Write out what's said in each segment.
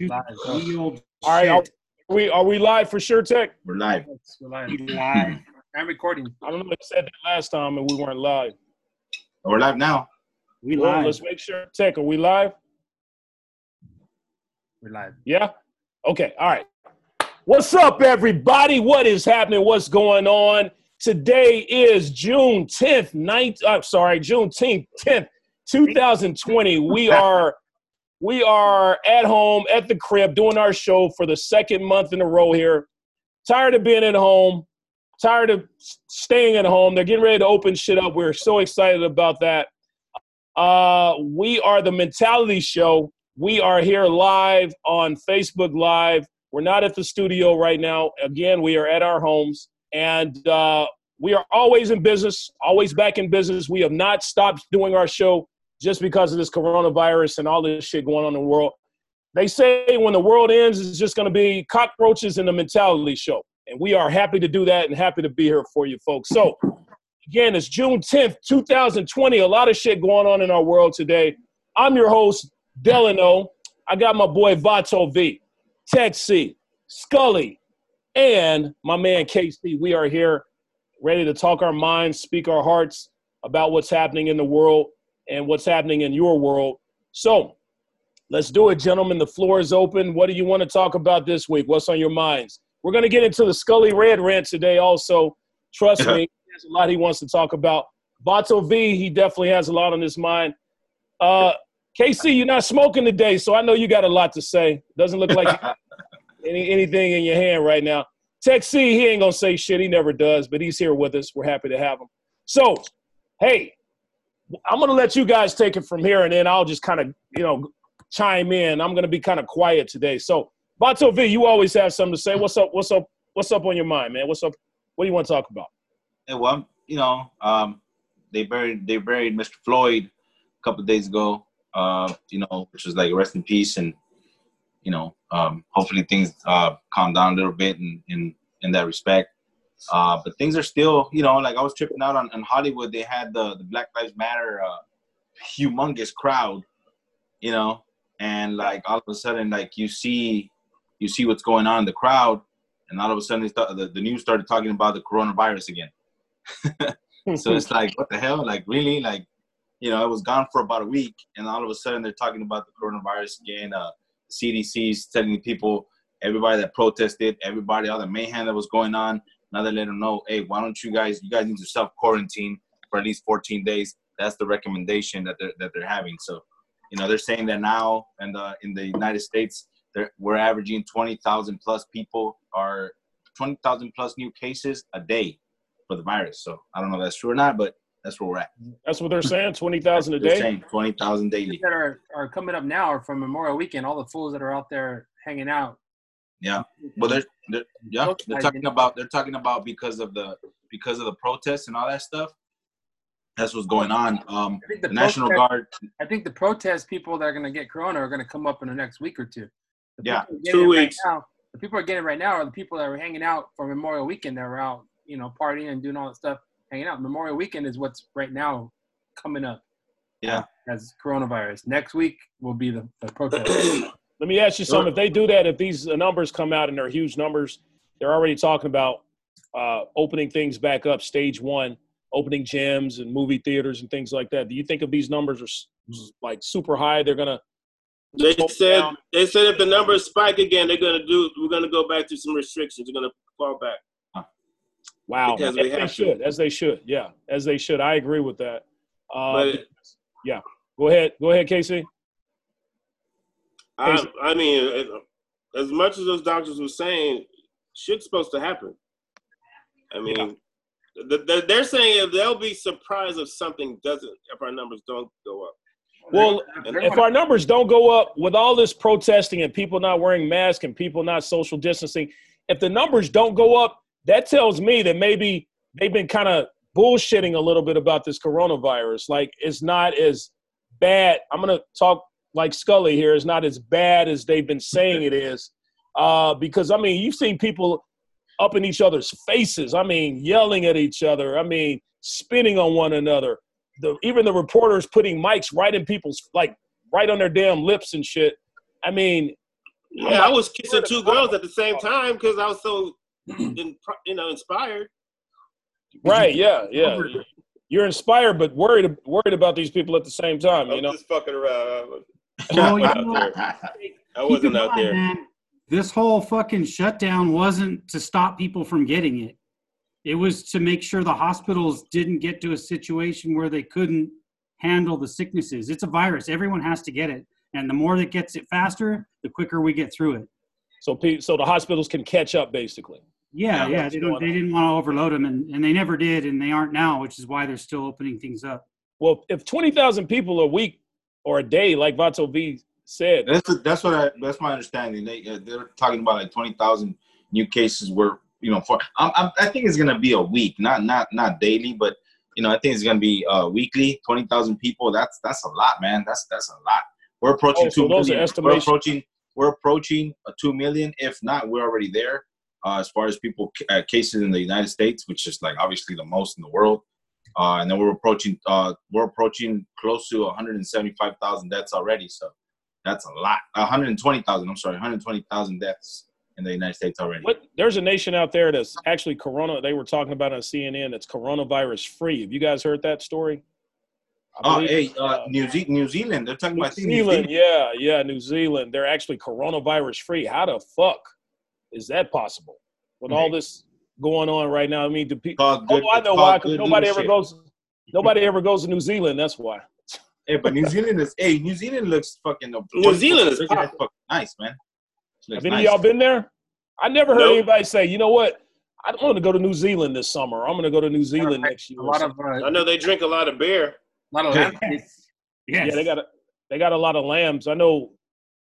Live. Real All right, are we are we live for sure, Tech? We're live. We're live. live. I'm recording. I don't know. They said that last time and we weren't live. Oh, we're live now. We Well, live. let's make sure. Tech, are we live? We're live. Yeah. Okay. All right. What's up, everybody? What is happening? What's going on? Today is June 10th, 9th, I'm sorry, Juneteenth, 10th, 2020. We are we are at home at the crib doing our show for the second month in a row here. Tired of being at home, tired of staying at home. They're getting ready to open shit up. We're so excited about that. Uh, we are the Mentality Show. We are here live on Facebook Live. We're not at the studio right now. Again, we are at our homes, and uh, we are always in business, always back in business. We have not stopped doing our show just because of this coronavirus and all this shit going on in the world. They say when the world ends, it's just going to be cockroaches and the Mentality Show, and we are happy to do that and happy to be here for you folks. So, again, it's June 10th, 2020. A lot of shit going on in our world today. I'm your host, Delano. I got my boy Vato V, Tech C, Scully, and my man KC. We are here ready to talk our minds, speak our hearts about what's happening in the world and what's happening in your world. So let's do it, gentlemen. The floor is open. What do you want to talk about this week? What's on your minds? We're going to get into the Scully Red rant today, also. Trust me, there's a lot he wants to talk about. Vato V, he definitely has a lot on his mind. Uh, KC, you're not smoking today, so I know you got a lot to say. Doesn't look like any, anything in your hand right now. Tech C, he ain't gonna say shit. He never does, but he's here with us. We're happy to have him. So, hey, I'm gonna let you guys take it from here, and then I'll just kind of, you know, chime in. I'm gonna be kind of quiet today. So, Vato V, you always have something to say. What's up? What's up? What's up on your mind, man? What's up? What do you want to talk about? Hey, well, you know, um, they buried they buried Mr. Floyd a couple days ago. Uh, you know, which was like rest in peace, and you know, um, hopefully things uh, calm down a little bit in in, in that respect. Uh, but things are still, you know, like I was tripping out on, on Hollywood. They had the the Black Lives Matter uh, humongous crowd, you know, and like all of a sudden, like you see you see what's going on in the crowd, and all of a sudden the, the news started talking about the coronavirus again. so it's like, what the hell? Like, really? Like, you know, it was gone for about a week, and all of a sudden they're talking about the coronavirus again. Uh, CDC's telling people, everybody that protested, everybody, all the mayhem that was going on, now they let them know, hey, why don't you guys, you guys need to self quarantine for at least 14 days. That's the recommendation that they're that they're having. So, you know, they're saying that now, and uh, in the United States, we're averaging 20,000 plus people are 20,000 plus new cases a day for the virus. So I don't know if that's true or not, but that's where we're at. That's what they're saying. Twenty thousand a day. 20,000 daily. that are, are coming up now are from Memorial Weekend. All the fools that are out there hanging out. Yeah. Well, they're, they're yeah, they're talking about they're talking about because of the because of the protests and all that stuff. That's what's going on. Um, I think the National protest- Guard. I think the protest people that are going to get corona are going to come up in the next week or two. The Yeah, people are getting two it right weeks. now- the people are getting right now are the people that were hanging out for Memorial Weekend. That were out, you know, partying and doing all that stuff, hanging out. Memorial Weekend is what's right now coming up Yeah. as coronavirus. Next week will be the, the protest. Let me ask you something. If they do that, if these numbers come out and they're huge numbers, they're already talking about uh, opening things back up, stage one, opening gyms and movie theaters and things like that. Do you think if these numbers are like super high, they're gonna? They said down. they said if the numbers spike again, they're gonna do. We're gonna go back to some restrictions. We're gonna fall back. Wow, Because as we they to. should, as they should, yeah, as they should. I agree with that. Uh, But- yeah, go ahead, go ahead, Casey. I, I mean, as- much as those doctors were saying, shit's supposed to happen. I mean, th- th- they're saying if they'll be surprised if something doesn't, if our numbers don't go up. Well, if our numbers don't go up with all this protesting and people not wearing masks and people not social distancing, if the numbers don't go up, that tells me that maybe they've been kind of bullshitting a little bit about this coronavirus. Like it's not as bad. I'm gonna talk like Scully here is not as bad as they've been saying it is. Uh, because I mean, you've seen people up in each other's faces. I mean, yelling at each other. I mean, spinning on one another. The even the reporters putting mics right in people's like right on their damn lips and shit. I mean, Yeah, I was kissing two girls at the same time because I was so, in, you know, inspired. Right? Yeah, yeah. You're inspired, but worried worried about these people at the same time. You I'm know. just fucking around. Well, you know, there. I wasn't out mind, there. man, this whole fucking shutdown wasn't to stop people from getting it. It was to make sure the hospitals didn't get to a situation where they couldn't handle the sicknesses. It's a virus. Everyone has to get it. And the more that gets it faster, the quicker we get through it. So, so the hospitals can catch up, basically. Yeah, Yeah, yeah. They, don't, they didn't want to overload them, and, and they never did, and they aren't now, which is why they're still opening things up. Well, if twenty thousand people a week or a day, like Vato V said, That's that's what I that's my understanding. They uh, they're talking about like twenty thousand new cases were you know for I'm, I'm, I think it's gonna be a week, not not not daily, but you know I think it's gonna be uh weekly. Twenty thousand people. That's that's a lot, man. That's that's a lot. We're approaching Oh, so two are. We're approaching we're approaching a two million. If not, we're already there. Uh, as far as people uh, cases in the United States, which is like obviously the most in the world. Uh, and then we're approaching uh, we're approaching close to 175,000 deaths already. So that's a lot. 120,000. I'm sorry, 120,000 deaths in the United States already. what there's a nation out there that's actually corona. They were talking about on CNN. That's coronavirus free. Have you guys heard that story? Oh, hey, uh, New, Ze- New Zealand. They're talking New about think New Zealand, Zealand. yeah, yeah, New Zealand. They're actually coronavirus free. How the fuck is that possible with all this going on right now? I mean, do people? Good- Oh, I know why. Because good nobody ever leadership. goes. Nobody ever goes to New Zealand. That's why. Hey, but New Zealand is. Hey, New Zealand looks fucking. New Zealand is fucking nice, man. Have any nice. of y'all been there? I never heard Nope. anybody say, you know what? I don't want to go to New Zealand this summer. I'm going to go to New Zealand next year. A lot of uh, I know they drink a lot of beer. A lot of Yeah. landscapes. Yes. Yeah, they got a, they got a lot of lambs. I know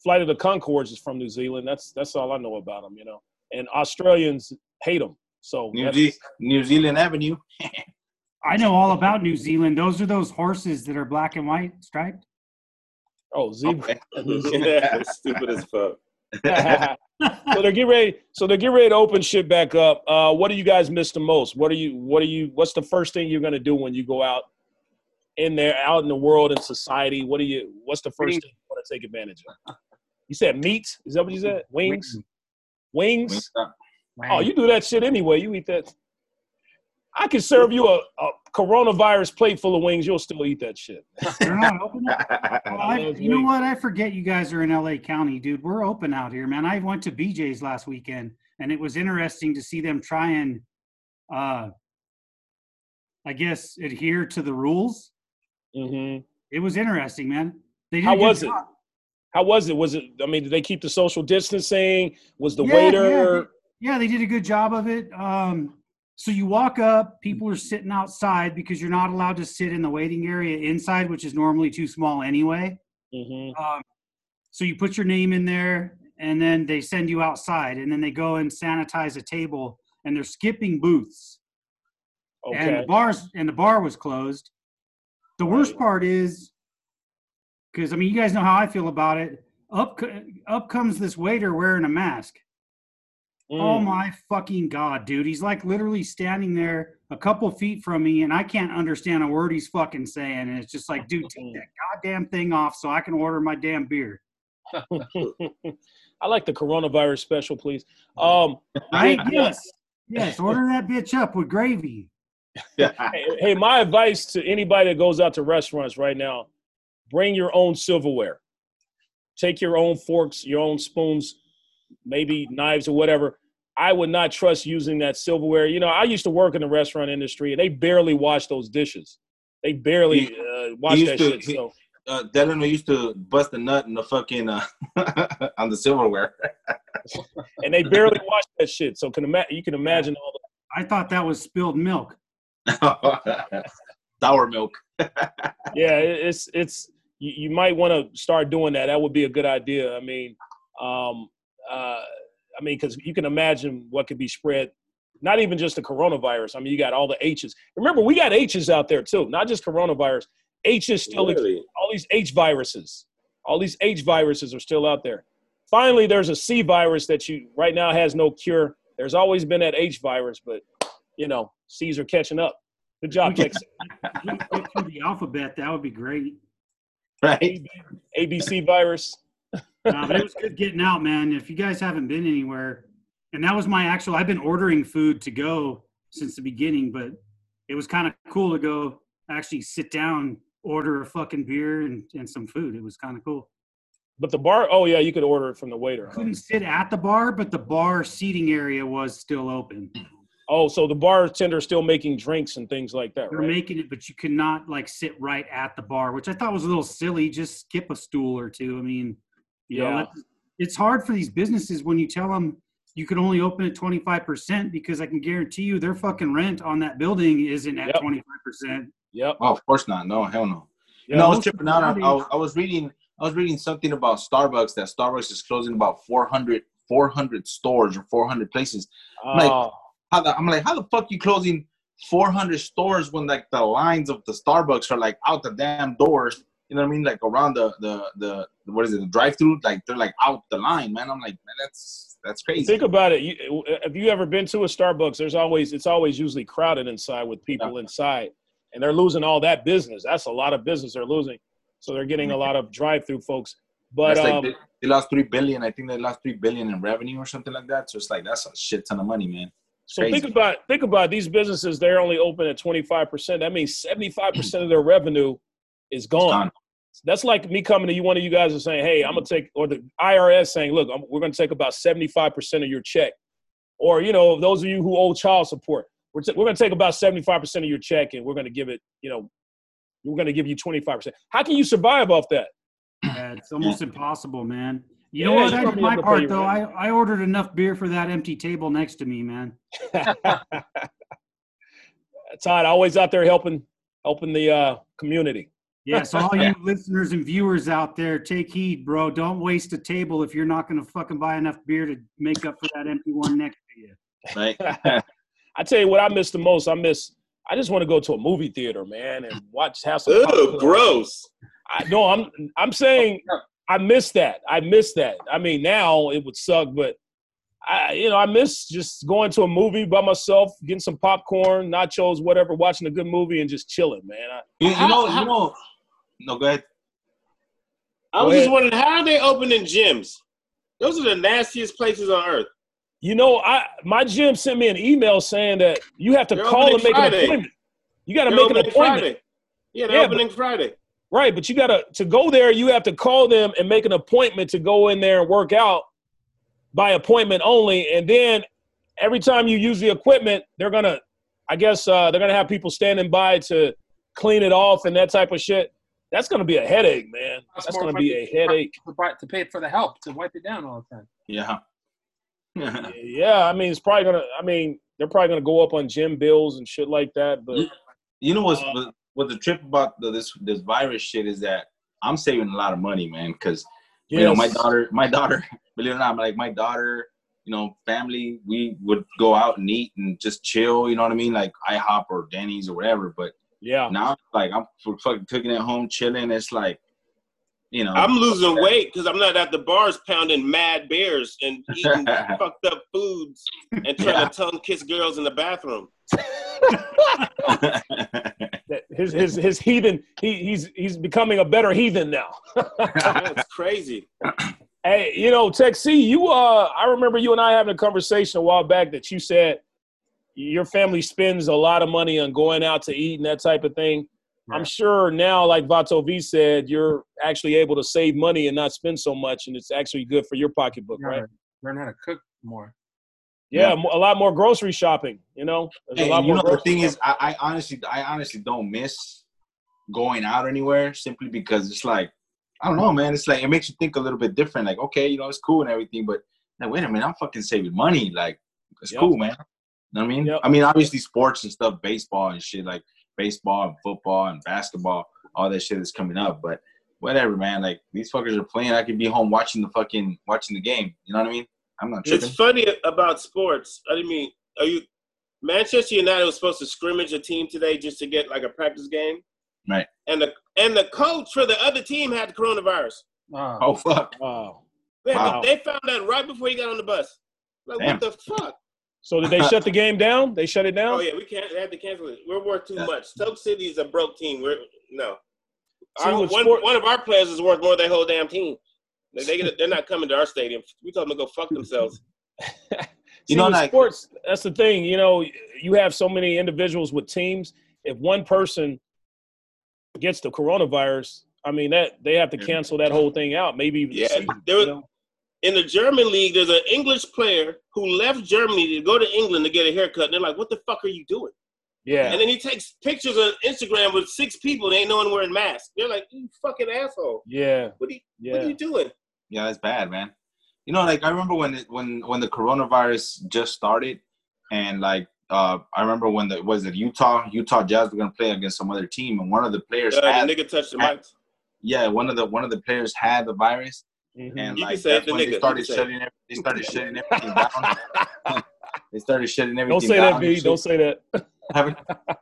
Flight of the Conchords is from New Zealand. That's that's all I know about them, you know. And Australians hate them. So New, that's- Ze- New Zealand Avenue. I know all about New Zealand. Those are those horses that are black and white striped. oh zebra. yeah, stupid as fuck. so they're getting ready. So they're getting ready to open shit back up. Uh, what do you guys miss the most? What are you? What are you? What's the first thing you're gonna do when you go out in there, out in the world in society? What do you? What's the first Meat. thing you want to take advantage of? You said meat. Is that what you said? Wings. Wings. Oh, you do that shit anyway. You eat that. I can serve you a, a coronavirus plate full of wings. You'll still eat that shit. They're not. Well, I, you know what? I forget you guys are in LA County, dude. We're open out here, man. I went to BJ's last weekend, and it was interesting to see them try and, uh, I guess, adhere to the rules. hmm It was interesting, man. They did How a good was it? job. How was it? Was it? I mean, did they keep the social distancing? Was the Yeah, waiter? Yeah, they, yeah, they did a good job of it. Um, so you walk up, people are sitting outside because you're not allowed to sit in the waiting area inside, which is normally too small anyway. hmm Um, so you put your name in there, and then they send you outside, and then they go and sanitize a table, and they're skipping booths, Okay. and the bars and the bar was closed. The worst part is, because I mean, you guys know how I feel about it. Up, up comes this waiter wearing a mask. Oh Mm. my fucking god, dude! He's like literally standing there a couple feet from me, and I can't understand a word he's fucking saying. And it's just like, dude, take that goddamn thing off so I can order my damn beer. I like the coronavirus special, please. Um, Right? yes. Yes. Order that bitch up with gravy. hey, hey, my advice to anybody that goes out to restaurants right now: bring your own silverware. Take your own forks, your own spoons, maybe knives or whatever. I would not trust using that silverware. You know, I used to work in the restaurant industry, and they barely wash those dishes. They barely uh, wash used that to- shit. he- So uh, Delano used to bust a nut in the fucking uh, on the silverware. and they barely wash that shit. So can ima- you can imagine all the I thought that was spilled milk. Sour milk. yeah, it- it's it's you, you might want to start doing that. That would be a good idea. I mean, um, uh, I mean, because you can imagine what could be spread. Not even just the coronavirus. I mean, you got all the H's. Remember, we got H's out there too. Not just coronavirus. H's still exist. Really? all these H viruses. All these H viruses are still out there. Finally, there's a C virus that you right now has no cure. There's always been that H virus, but you know, C's are catching up. Good job, Texas. If you could get through the alphabet, that would be great. Right? ABC virus. No, but it was good getting out, man. If you guys haven't been anywhere, and that was my actual, I've been ordering food to go since the beginning, but it was kind of cool to go actually sit down, order a fucking beer and, and some food. It was kind of cool. But the bar, oh yeah, you could order it from the waiter. Huh? couldn't sit at the bar, but the bar seating area was still open. Oh, so the bartender still making drinks and things like that, They're right? making it, but you could not like sit right at the bar, which I thought was a little silly. Just skip a stool or two. I mean, you Yeah. that's- it's hard for these businesses when you tell them you can only open at 25% because I can guarantee you their fucking rent on that building isn't at Yep. 25%. Yep. Oh, of course not. No, hell no. Yeah, you know, I was tripping out. I I was reading. I was reading something about Starbucks that Starbucks is closing about 400, 400 stores or 400 places. like- Oh, How the, I'm like, how the fuck you closing 400 stores when like the lines of the Starbucks are like out the damn doors? You know what I mean? Like around the the the what is it? The drive-through? Like they're like out the line, man. I'm like, man, that's that's crazy. think about it. You, have you ever been to a Starbucks? There's always it's always usually crowded inside with people inside, and they're losing all that business. That's a lot of business they're losing. So they're getting a lot of drive-through folks. But like um, they, they lost three billion. I think they lost three billion in revenue or something like that. So it's like that's a shit ton of money, man. So Crazy. think about think about these businesses. They're only open at twenty five percent. That means seventy five percent of their revenue is It's gone. gone. That's like me coming to you, one of you guys, and saying, "Hey, I'm gonna take," or the IRS saying, "Look, I'm, we're gonna take about seventy five percent of your check," or you know, those of you who owe child support, we're t- we're gonna take about seventy five percent of your check, and we're gonna give it, you know, we're gonna give you twenty five percent. How can you survive off that? Yeah, it's almost impossible, man. You Yeah, know what? I did my part your though. I. I ordered enough beer for that empty table next to me, man. Todd, always out there helping helping the uh, community. Yeah, so all you listeners and viewers out there, take heed, bro. Don't waste a table if you're not going to fucking buy enough beer to make up for that empty one next to you. Right? I tell you what, I miss the most. I miss. I just want to go to a movie theater, man, and watch have some. Ew, popcorn. gross. I no, I'm I'm saying oh, I miss that. I miss that. I mean, now it would suck, but I you know I miss just going to a movie by myself, getting some popcorn, nachos, whatever, watching a good movie, and just chilling, man. I, you, you know, you know. No, go ahead. I was just wondering how are they opening gyms? Those are the nastiest places on earth. you know, I my gym sent me an email saying that you have to They're call and opening make an appointment. You got to make an appointment. Friday. Yeah, they're Yeah, but- opening Friday. Right, but you gotta to go there. You have to call them and make an appointment to go in there and work out by appointment only. And then every time you use the equipment, they're gonna, I guess, uh, they're gonna have people standing by to clean it off and that type of shit. That's gonna be a headache, man. That's That's gonna be a headache. to, pay for the help to wipe it down all the time. Yeah. Yeah, I mean, it's probably gonna. I mean, they're probably gonna go up on gym bills and shit like that. But you know what's Uh, what, what the trip about the, this this virus shit is that I'm saving a lot of money, man. Because you know my daughter, my daughter, believe it or not, like my daughter, you know, family, we would go out and eat and just chill. You know what I mean? Like IHOP or Denny's or whatever. But yeah, now, like I'm fucking cooking at home, chilling. It's like, you know, I'm losing weight because I'm not at the bars pounding mad beers and eating fucked up foods and trying Yeah. to tongue kiss girls in the bathroom. his his his heathen. He he's he's becoming a better heathen now. That's crazy. Hey, you know, Tech C, you uh I remember you and I having a conversation a while back that you said your family spends a lot of money on going out to eat and that type of thing. I'm sure now, like Vato V said, you're actually able to save money and not spend so much, and it's actually good for your pocketbook, You right? gotta Learn how to cook more. Yeah, Yeah. a lot more grocery shopping. You know, there's Hey, a lot you more. know the grocery thing is, I, I honestly, I honestly don't miss going out anywhere simply because it's like, I don't know, man. It's like it makes you think a little bit different. Like, okay, you know, it's cool and everything, but like, wait a minute, I'm fucking saving money. Like, it's Yep. cool, man. You know what I mean? Yep. I mean, obviously, sports and stuff, baseball and shit, like baseball and football and basketball, all that shit is coming up. But whatever, man. Like these fuckers are playing. I could be home watching the fucking watching the game. You know what I mean? I'm not tripping. It's funny about sports. I mean, are you Manchester United was supposed to scrimmage a team today just to get like a practice game, Right. and the and the coach for the other team had the coronavirus. Oh, Oh fuck. Wow. They, Wow. they found that right before he got on the bus. Like Damn. what the fuck? So did they shut the game down? They shut it down. Oh yeah, we can't. They had to cancel it. We're worth too Yeah. much. Stoke City is a broke team. We're no. Our- one, sport- one of our players is worth more than their whole damn team. They, they they're not coming to our stadium. We told them to go fuck themselves. See, know, like- sports, that's the thing. You know, you have so many individuals with teams. If one person gets the coronavirus, I mean that they have to cancel that whole thing out. Maybe even the Yeah, season, there was- you know? In the German league, there's an English player who left Germany to go to England to get a haircut. And they're like, "What the fuck are you doing?" yeah, And then he takes pictures on Instagram with six people. and ain't no one wearing masks. They're like, "You fucking asshole! yeah, What are you, yeah. what are you doing?" Yeah, that's bad, man. You know, like I remember when it when when the coronavirus just started, and like uh I remember when the was it Utah Utah Jazz were gonna play against some other team, and one of the players Uh, had the nigga touched the had- mic. yeah one of the one of the players had the virus, Mhm. and You like can that's the when nigga. they started can say it. shutting ev- they started shutting everything down. they started shutting everything down. Don't say down. that, B. Don't say that.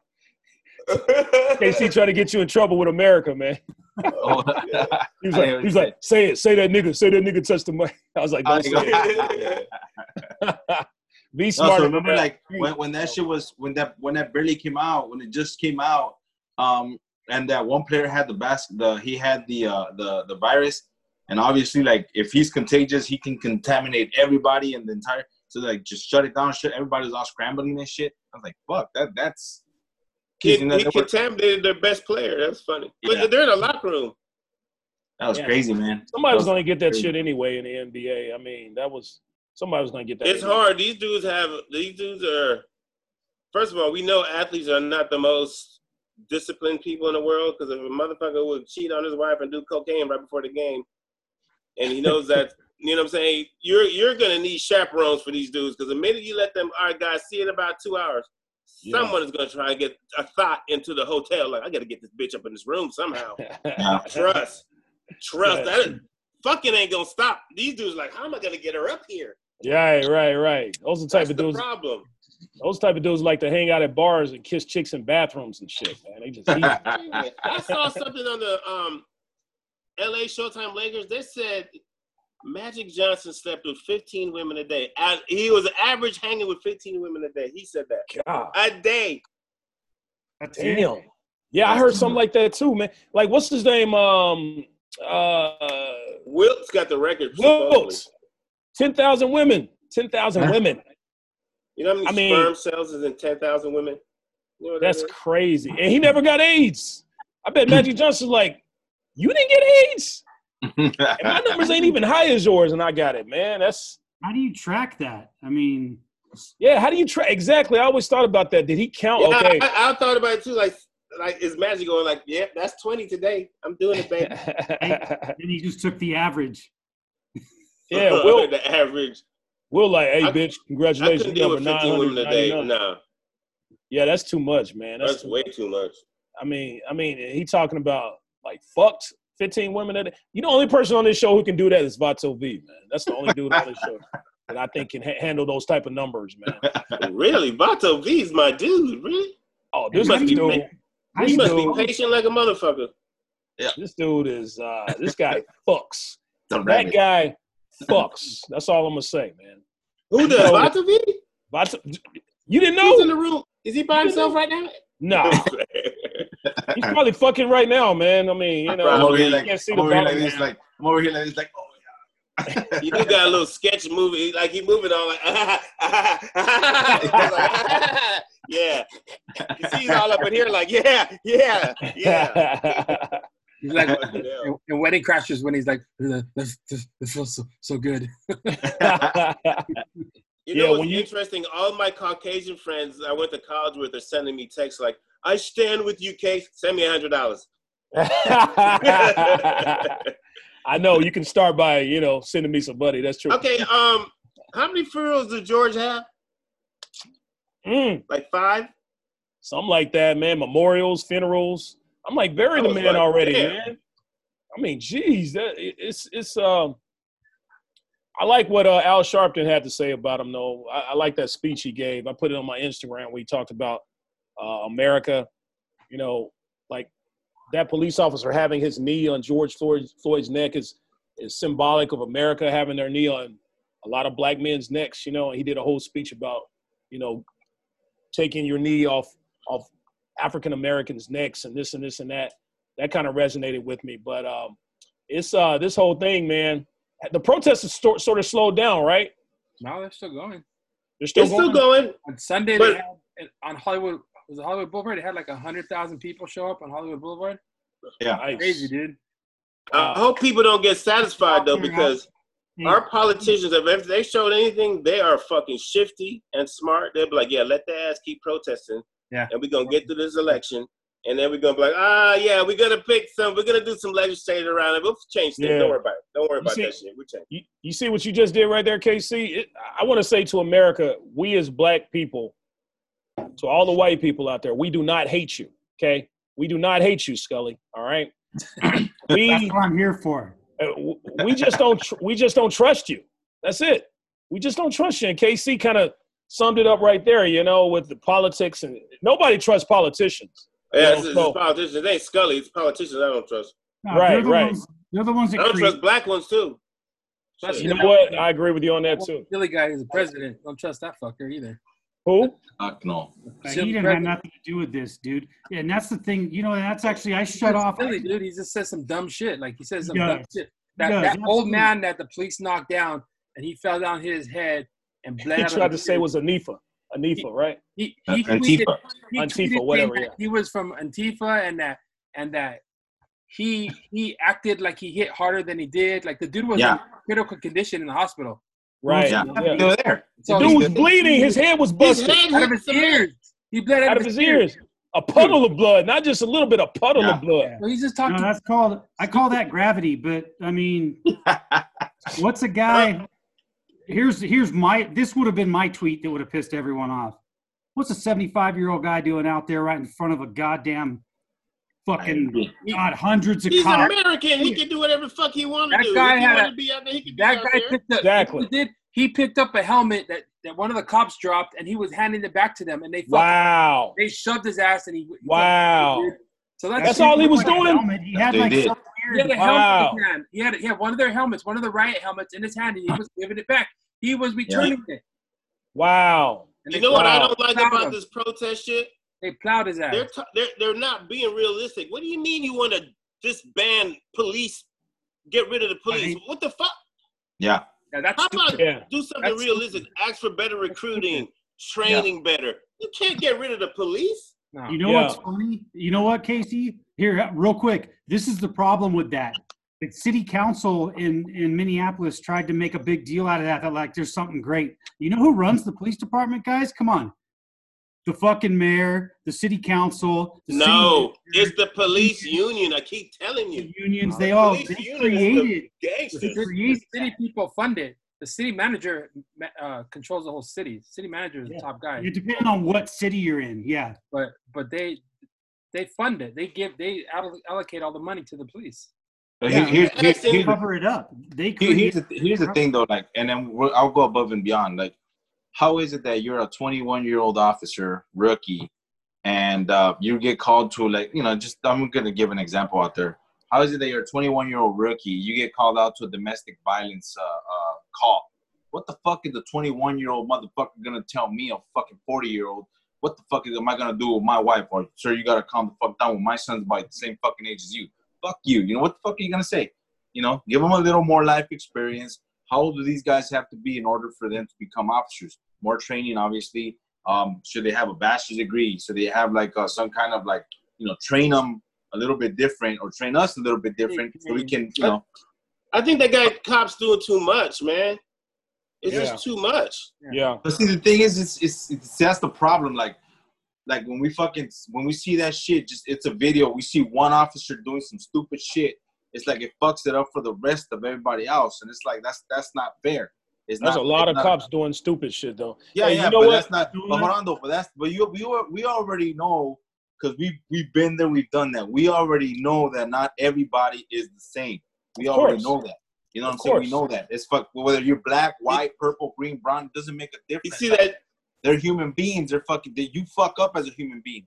KC trying to get you in trouble with America, man. oh, He was like, hear what he was like, say it, say that nigga, say that nigga touched the mic. I was like, don't say it. Be No, smart. so remember, that. like when, when that shit was when that when that barely came out, when it just came out, um, and that one player had the bas- the he had the uh the the virus, and obviously like if he's contagious, he can contaminate everybody and the entire. So like just shut it down. Shit, everybody's all scrambling and shit. I was like, fuck that. That's he, he they contaminated their best player. That's funny. Yeah. But they're in a locker room. that was Yeah. crazy, man. somebody was That going to get that crazy. shit anyway in the NBA. I mean, that was somebody was going to get that. It's anyway. hard. These dudes have. These dudes are. First of all, we know athletes are not the most disciplined people in the world because if a motherfucker would cheat on his wife and do cocaine right before the game, and he knows that, you know what I'm saying, you're you're gonna need chaperones for these dudes because the minute you let them, all right, guys, see in about two hours, Yeah. someone is gonna try and get a thought into the hotel. Like, I gotta get this bitch up in this room somehow. Trust, trust. Yeah. That fucking ain't gonna stop. These dudes like, how am I gonna get her up here? Right, right, right. Those are the type That's of the dudes. problem. Those type of dudes like to hang out at bars and kiss chicks in bathrooms and shit. Man, they just. I saw something on the um, L.A. Showtime Lakers. They said Magic Johnson slept with 15 women a day. And he was average hanging with 15 women a day. He said that God a day. That's it. damn. Yeah, I heard something like that too, man. Like, what's his name? Um, uh, Wilt's got the record. supposedly. Wilt. Ten thousand women. Ten thousand Huh? women. You know how many I mean- sperm cells is in 10,000 women? You know what that That's crazy. And he never got AIDS. I bet Magic Johnson's like, you didn't get AIDS. And my numbers ain't even high as yours, and I got it, man. That's How do you track that? I mean, yeah. How do you try? Exactly. I always thought about that. Did he count? Yeah, okay. I, I thought about it too. Like, like is Magic going like, yeah, that's 20 today. I'm doing it, baby. and he just took the average. yeah. Will the average. Will like, hey, I- bitch, congratulations, couldn't deal number with 15 women a day. 999. Nah, Yeah, that's too much, man. That's, that's too, way too much. I mean, I mean, he talking about like fucked fifteen women a day. You the only person on this show who can do that is Vato V, man. That's the only dude on this show that I think can ha- handle those type of numbers, man. really, Vato V's my dude. Really, Oh, this must be dude. ma- he must know? be patient like a motherfucker. Yeah. This dude is uh this guy fucks. That rabbit. guy fucks. That's all I'm gonna say, man. Who does No. Vato V? Vato, you didn't know? He's in the room? Is he by himself right now? Nah, he's probably fucking right now, man. I mean, you I'm know, over here like, can't see I'm the over here like this, like I'm over here like this, like oh yeah. he do got a little sketch movie, like he moving on like, yeah. You see, he's all up in here like, yeah, yeah, yeah. He's like Fucking hell. in, in Wedding Crashers when he's like, this, this, this feels so, so good. You Yeah, what's when you- interesting? All my Caucasian friends I went to college with are sending me texts like, "I stand with you, Case. Send me a hundred dollars." I know you can start by you know sending me some money. That's true. Okay, um, how many funerals did George have? Mm, Like five? something like that, man. Memorials, funerals. I'm like bury the man like, already, damn. man. I mean, geez, that it's it's um. I like what uh, Al Sharpton had to say about him, though. I, I like that speech he gave. I put it on my Instagram where he talked about uh, America. You know, like that police officer having his knee on George Floyd's, Floyd's neck is is symbolic of America having their knee on a lot of black men's necks. You know, and he did a whole speech about you know taking your knee off off African Americans' necks and this and this and that. That kind of resonated with me. But um, it's uh, this whole thing, man. the protests have sto- sort of slowed down, right? No, they're still going. They're still going. still going. On Sunday, But- they had on Hollywood was it Hollywood Boulevard. They had like hundred thousand people show up on Hollywood Boulevard. Yeah. Nice. Crazy, dude. I hope people don't get satisfied though, because Hey, our politicians, if they showed anything, they are fucking shifty and smart. They'll be like, yeah, let the ass keep protesting. Yeah. And we're gonna get through this election. And then we're gonna be like, ah, yeah, we're gonna pick some. We're gonna do some legislative around it. We'll change things. Yeah. Don't worry about it. Don't worry You about see- that shit. We'll change. You, you see what you just did right there, KC? It, I want to say to America, we as black people, to all the white people out there, we do not hate you. Okay, we do not hate you, Scully. All right, That's what I'm here for. uh, we just don't tr- we just don't trust you. That's it. We just don't trust you. And KC kind of summed it up right there. You know, with the politics and nobody trusts politicians. Yeah, Yeah, it's, it's politicians. It ain't Scully. It's politicians. I don't trust. No, Right, they're the right. Ones, they're the ones that I don't create. trust black ones too. Trust You know what? I agree with you on that too. Silly guy who's the president. Don't trust that fucker either. Who? Fuck no. He Silly didn't have nothing to do with this, dude. And that's the thing. You know, that's actually I shut off. Silly dude. He just says some dumb shit. Like he says some He dumb shit. That does, that old absolutely. man that the police knocked down and he fell down, hit his head, and bled. He out of tried to his say ear. was Anifa. Anifa, right? he Uh, he tweeted, Antifa. he Antifa, tweeted saying whatever, that yeah. He was from Antifa and that and that he he acted like he hit harder than he did. Like the dude was Yeah. in critical condition in the hospital. Right. Yeah. yeah. They there. So Dude was bleeding. His head was His busted head out of his ears. He bled out of his ears. A puddle of blood, not just a little bit, a puddle Yeah. of blood. Yeah. Well, he's just No, talking. that's called. I call that gravity. But I mean, what's a guy? Here's here's my. This would have been my tweet that would have pissed everyone off. What's a 75 year old guy doing out there right in front of a goddamn fucking god hundreds of He's cops? American. He can do whatever the fuck he want to That do. guy if had a- to be out there, he could be that guy picked up. Exactly. He did. He picked up a helmet that, that one of the cops dropped, and he was handing it back to them, and they fucking, Wow. they shoved his ass, and he. he Wow. So that's, That's all he was doing? helmet. He had like did. some He had a helmet Wow. in his hand. He had he had one of their helmets, one of the riot helmets in his hand, and he was giving it back. He was returning it. Wow. And You they, know what I don't like about this protest shit? They plowed his ass. They're, t- they're they're not being realistic. What do you mean you want to disband police? Get rid of the police? Right. What the fuck? Yeah. Yeah, that's How about. Yeah. do something That's realistic? Ask for better recruiting, training better. You can't get rid of the police. No. You know Yeah. what's funny? You know what, Casey? Here, real quick. This is the problem with that. The city council in in Minneapolis tried to make a big deal out of that. That like there's something great. You know who runs the police department, guys? Come on. The fucking mayor, the city council, the city No, manager, it's the police union. I keep telling you. the unions. The They all police they created. The, Gangsters. the city people fund it. The city manager uh, controls the whole city. City manager is Yeah. the top guy, It depending on what city you're in. Yeah. but but they they fund it. They give they allocate all the money to the police. But Yeah. here- here's, here's, They here's, the, Cover it up. They here- here's, the, here's the thing, though. Like, and then I'll go above and beyond. Like, how is it that you're a 21 year old officer, rookie, and uh, you get called to like, you know, just I'm gonna give an example out there. How is it that you're a 21 year old rookie, you get called out to a domestic violence uh, uh, call? What the fuck is the 21 year old motherfucker gonna tell me, a fucking 40 year old? What the fuck is am I gonna do with my wife? Or sir, you gotta calm the fuck down. With my son's by the same fucking age as you. Fuck you. You know what the fuck are you gonna say? You know, give them a little more life experience. How old do these guys have to be in order for them to become officers? More training, obviously. Um, should they have a bachelor's degree? Should they have like uh, some kind of like you know train them a little bit different or train us a little bit different so we can you know I think that guy cops doing too much, man. It's Yeah. just too much. Yeah. But see, the thing is, it's, it's it's that's the problem. Like, like when we fucking when we see that shit, just it's a video. We see one officer doing some stupid shit. It's like it fucks it up for the rest of everybody else, and it's like that's that's not fair. It's There's a lot of not- cops doing stupid shit though. Yeah, Hey, yeah, you know but what? that's not. But hold on though, but that's but you we we already know because we we've been there, we've done that. We already know that not everybody is the same. We Of already course. know that. You know what Of I'm saying? We know that. It's fuck whether you're black, white, purple, green, brown. It doesn't make a difference. You see that? They're human beings. They're fucking. They, you fuck up as a human being.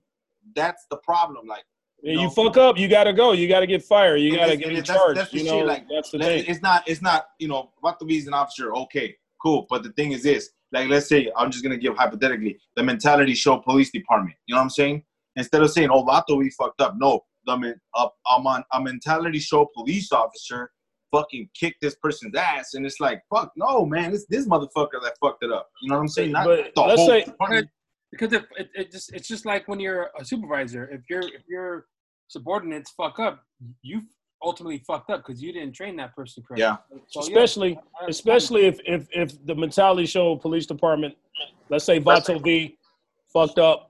That's the problem. Like Yeah, No. you fuck up, you gotta go. You gotta get fired. You gotta get in that's- charge. that's the you shit, know, like, that's the thing. It's not. It's not. You know, about to be an officer. Okay, cool. But the thing is this: like, let's say I'm just gonna give hypothetically the mentality show police department. You know what I'm saying? Instead of saying, "Oh, Vato, we fucked up," no, the men, uh, I'm on a mentality show police officer fucking kick this person's ass, and it's like, fuck, no, man, it's this motherfucker that fucked it up. You know what I'm saying? Not But the let's whole say- department. Because if it, it just it's just like when you're a supervisor if your if your subordinates fuck up you ultimately fucked up because you didn't train that person correctly Yeah. so, yeah, especially I understand. especially if if if the mentality show police department, let's say Vato V fucked up,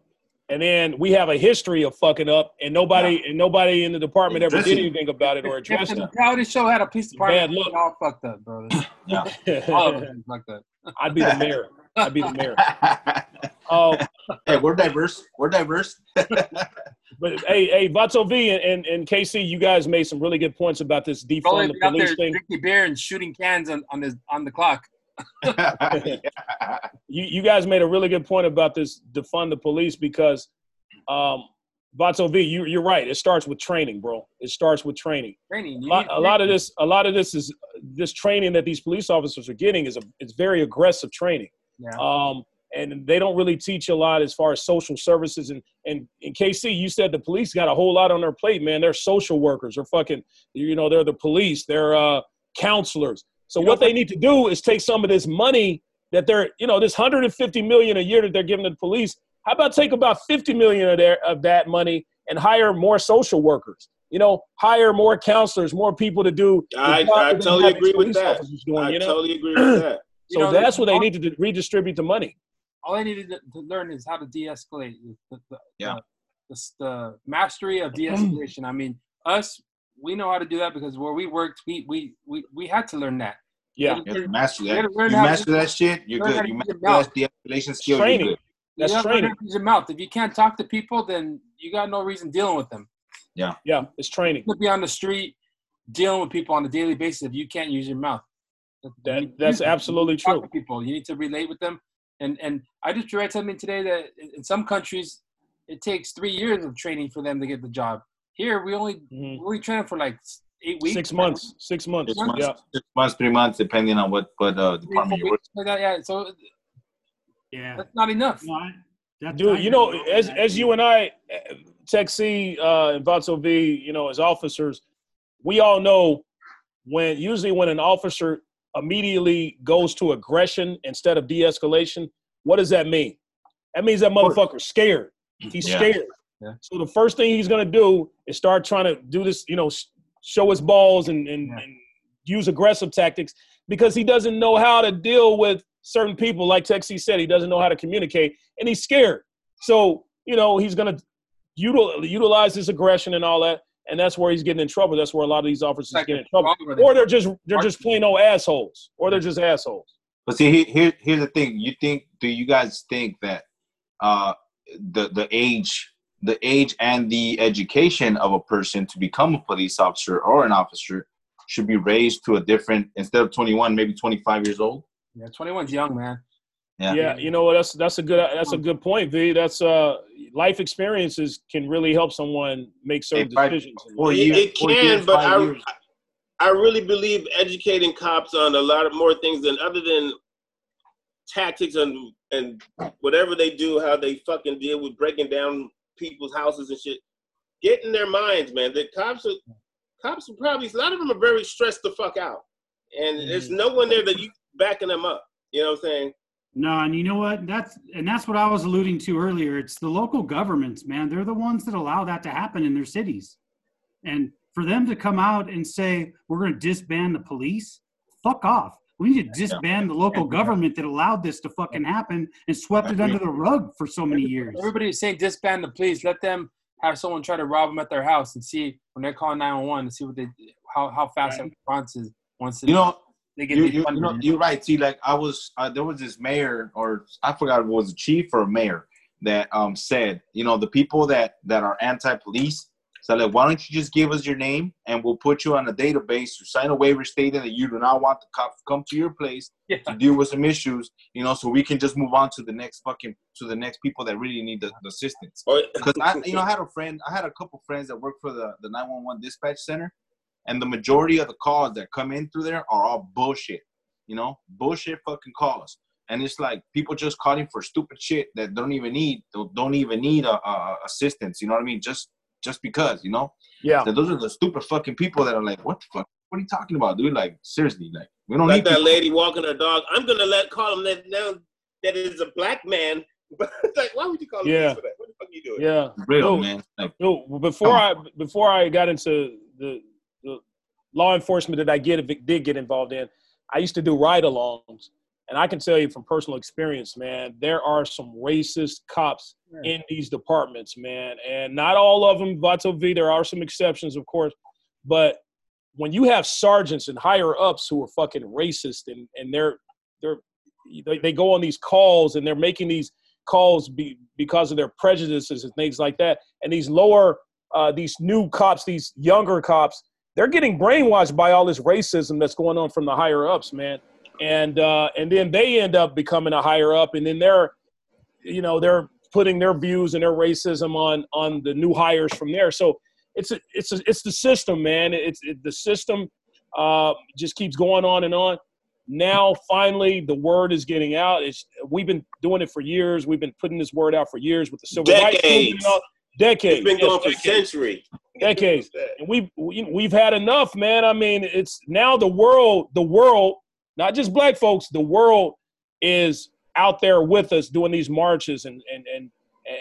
and then we have a history of fucking up, and nobody and nobody in the department ever did anything about it or if addressed the it. mentality show had a police department Bad look. we all fucked up brother all of them fucked up I'd be the mayor. I'd be the mayor. Uh, hey, we're diverse. We're diverse. but hey, hey, Vato V and, and, and KC, you guys made some really good points about this defund Rolling the out there police thing. drinking beer and shooting cans on on, his, on the clock you, you guys made a really good point about this defund the police because um Vato V, you, you're right. It starts with training, bro. It starts with training. training A lot, a lot of this, a lot of this is this training that these police officers are getting is a, it's very aggressive training. Yeah. Um, and they don't really teach a lot as far as social services. And and in KC, you said the police got a whole lot on their plate, man. They're social workers. They're fucking, you know, they're the police. They're uh, counselors. So You what know, they need to do is take some of this money that they're, you know, this 150 million a year that they're giving to the police. How about take about 50 million of their of that money and hire more social workers? You know, hire more counselors, more people to do. I- I totally agree with that. Doing, I you know? totally agree with that. So know, that's what they all- need to do, redistribute the money. all I needed to, to learn is how to de-escalate. The, the, Yeah. The, the, the mastery of de-escalation. I mean, us, we know how to do that because where we worked, we we we, we had to learn that. Yeah, You have to master that. You master that shit, you're good. to You use master that de-escalation skill, Training. you're good. That's you gotta learn training. how to use your mouth. If you can't talk to people, then you got no reason dealing with them. yeah, Yeah, it's training. You could be on the street dealing with people on a daily basis if you can't use your mouth. You That need to that's use it. absolutely You need to talk true. people. You need to relate with them. And and I just read something today that in in some countries it takes three years of training for them to get the job. Here we only Mhm. we only train for like eight weeks. Six months, six months. Six months, Yeah, six months, three months, depending on what what uh, department you're weeks, working. like that, yeah. So Yeah. that's not enough. No, I- that's- dude. You know, as as you and I, uh, Tech C uh, and Vato V, you know, as officers, we all know when usually when an officer immediately goes to aggression instead of de-escalation, what does that mean? That means that motherfucker's scared. Mm-hmm. He's Yeah. scared. Yeah. So the first thing he's gonna do is start trying to do this, you know, show his balls and, and, Yeah. and use aggressive tactics because he doesn't know how to deal with certain people. Like Tech C said, he doesn't know how to communicate and he's scared. So, you know, he's gonna util- utilize his aggression and all that, and that's where he's getting in trouble. That's where a lot of these officers Like get in trouble. dog with a- Or they're just they're just plain old assholes. Or they're just assholes. But see, here, here, here's the thing. You think? Do you guys think that uh, the the age, the age and the education of a person to become a police officer or an officer should be raised to a different instead of 21, maybe 25 years old? Yeah, 21's young, man. Yeah. Yeah, you know what? That's that's a good that's a good point, V. That's uh life experiences can really help someone make certain Hey, decisions. Four It, it can, years, but I, years. I really believe educating cops on a lot of more things than other than tactics and and whatever they do, how they fucking deal with breaking down people's houses and shit. Get in their minds, man. The cops are cops are probably a lot of them are very stressed the fuck out, and there's no one there that you backing them up. You know what I'm saying? No, and you know what? That's and that's what I was alluding to earlier. It's the local governments, man. They're the ones that allow that to happen in their cities. And for them to come out and say we're going to disband the police, fuck off. We need to disband the local government that allowed this to fucking happen and swept it under the rug for so many years. Everybody is saying disband the police. Let them have someone try to rob them at their house and see when they're calling 911 to see what they how how fast that response is once You know, they get you, you, you know, you're right. See, like I was, uh, there was this mayor, or I forgot if it was a chief or a mayor, that um said, you know, the people that that are anti-police, so like, why don't you just give us your name and we'll put you on a database to sign a waiver stating that you do not want the cops to come to your place yeah. to deal with some issues, you know, so we can just move on to the next fucking to the next people that really need the, the assistance. Because I, you know, I had a friend, I had a couple friends that worked for the the 911 dispatch center, and the majority of the calls that come in through there are all bullshit. You know, bullshit fucking calls, and it's like people just calling for stupid shit that don't even need don't even need a, a assistance. You know what I mean? Just just because, you know, Yeah. that those are the stupid fucking people that are like, what the fuck? what are you talking about, dude? Like seriously, like we don't Like need that people. lady walking her dog. I'm gonna let call him that now that is a black man. But like, why would you call him Yeah. this for that? What the fuck you doing? Yeah. real Dude, man. Like No, before I before I got into the, the law enforcement that I get did get involved in, I used to do ride-alongs, and I can tell you from personal experience, man, there are some racist cops in these departments, man, and not all of them. Vato V, there are some exceptions, of course, but when you have sergeants and higher ups who are fucking racist and and they're they're they, they go on these calls and they're making these calls be, because of their prejudices and things like that. And these lower, uh, these new cops, these younger cops, they're getting brainwashed by all this racism that's going on from the higher ups, man. And uh, and then they end up becoming a higher up, and then they're, you know, they're putting their views and their racism on on the new hires from there. So it's a, it's a, it's the system, man. It's it, the system uh, just keeps going on and on now finally the word is getting out. It's we've been doing it for years. We've been putting this word out for years with the civil rights Decades. movement. All- Decades. It's been yes, going for decades. centuries. Decades. And we've we, we've had enough, man. I mean, it's now the world, the world, not just black folks, the world is out there with us doing these marches and and and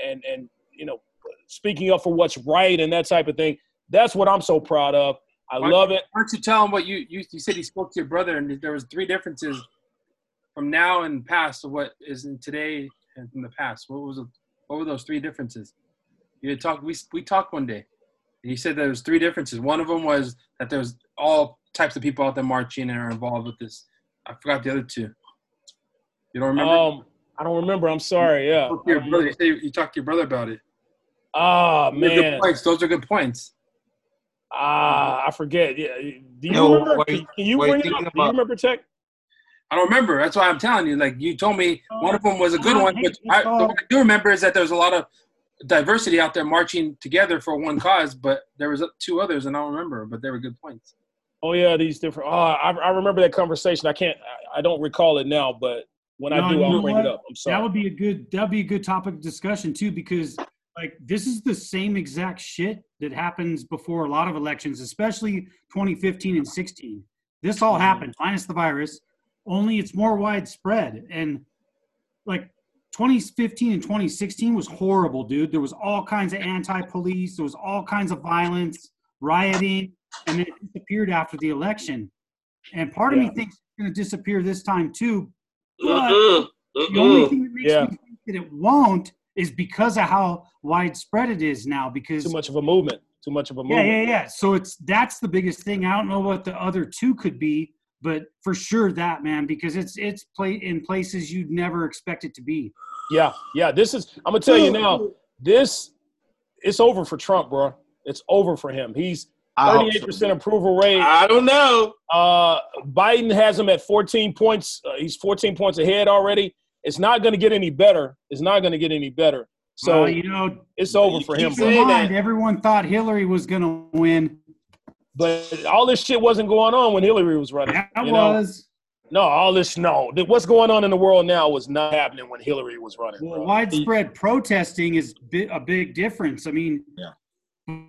and and you know speaking up for what's right and that type of thing. That's what I'm so proud of. I Why- love it. Why don't you tell him what you, you you said He spoke to your brother and there was three differences from now and past to what is in today and from the past. What was what were those three differences? You had talked we we talked one day. And you said there was three differences. One of them was that there was all types of people out there marching and are involved with this. I forgot the other two. You don't remember? Um, I don't remember. I'm sorry. Yeah. Talk to your brother. You, you talked to your brother about it. Ah Those are good man. points. Those are good points. Ah, I forget. Yeah. Do you Yo, remember? what- Can you what bring it up? thinking Do you remember Tech? I don't remember. That's why I'm telling you. Like you told me, one of them was a good Oh, one. hey, But I, the one I do remember is that there was a lot of diversity out there marching together for one cause. But there was two others, and I don't remember. But they were good points. Oh yeah, these different. Oh, I, I remember that conversation. I can't. I, I don't recall it now, but when I do, I'll bring what? it up. I'm sorry. That would be a good that would be a good topic of discussion too, because like this is the same exact shit that happens before a lot of elections, especially 2015 and 16. This all mm-hmm. happened, minus the virus, only it's more widespread. And like 2015 and 2016 was horrible, dude. There was all kinds of anti-police, there was all kinds of violence, rioting, and then it disappeared after the election. And part of Yeah. me thinks it's gonna disappear this time too, uh-uh. but Mm-mm, the uh-uh. only thing that makes Yeah. me think that it won't is because of how widespread it is now. Because Too much of a movement. Too much of a movement. yeah, yeah, yeah. So it's that's the biggest thing. I don't know what the other two could be, but for sure that man, because it's it's play in places you'd never expect it to be. Yeah, yeah. This is. I'm gonna tell you now. This, it's over for Trump, bro. It's over for him. He's I hope 38 so. percent approval rate. I don't know. Uh, Biden has him at 14 points. Uh, he's 14 points ahead already. It's not going to get any better. It's not going to get any better. So well, you know, it's over for him. keep Bro. in mind, that. everyone thought Hillary was going to win. But all this shit wasn't going on when Hillary was running. That you know? was No, all this no. What's going on in the world now was not happening when Hillary was running. well, bro. widespread protesting is bi- a big difference. I mean, Yeah.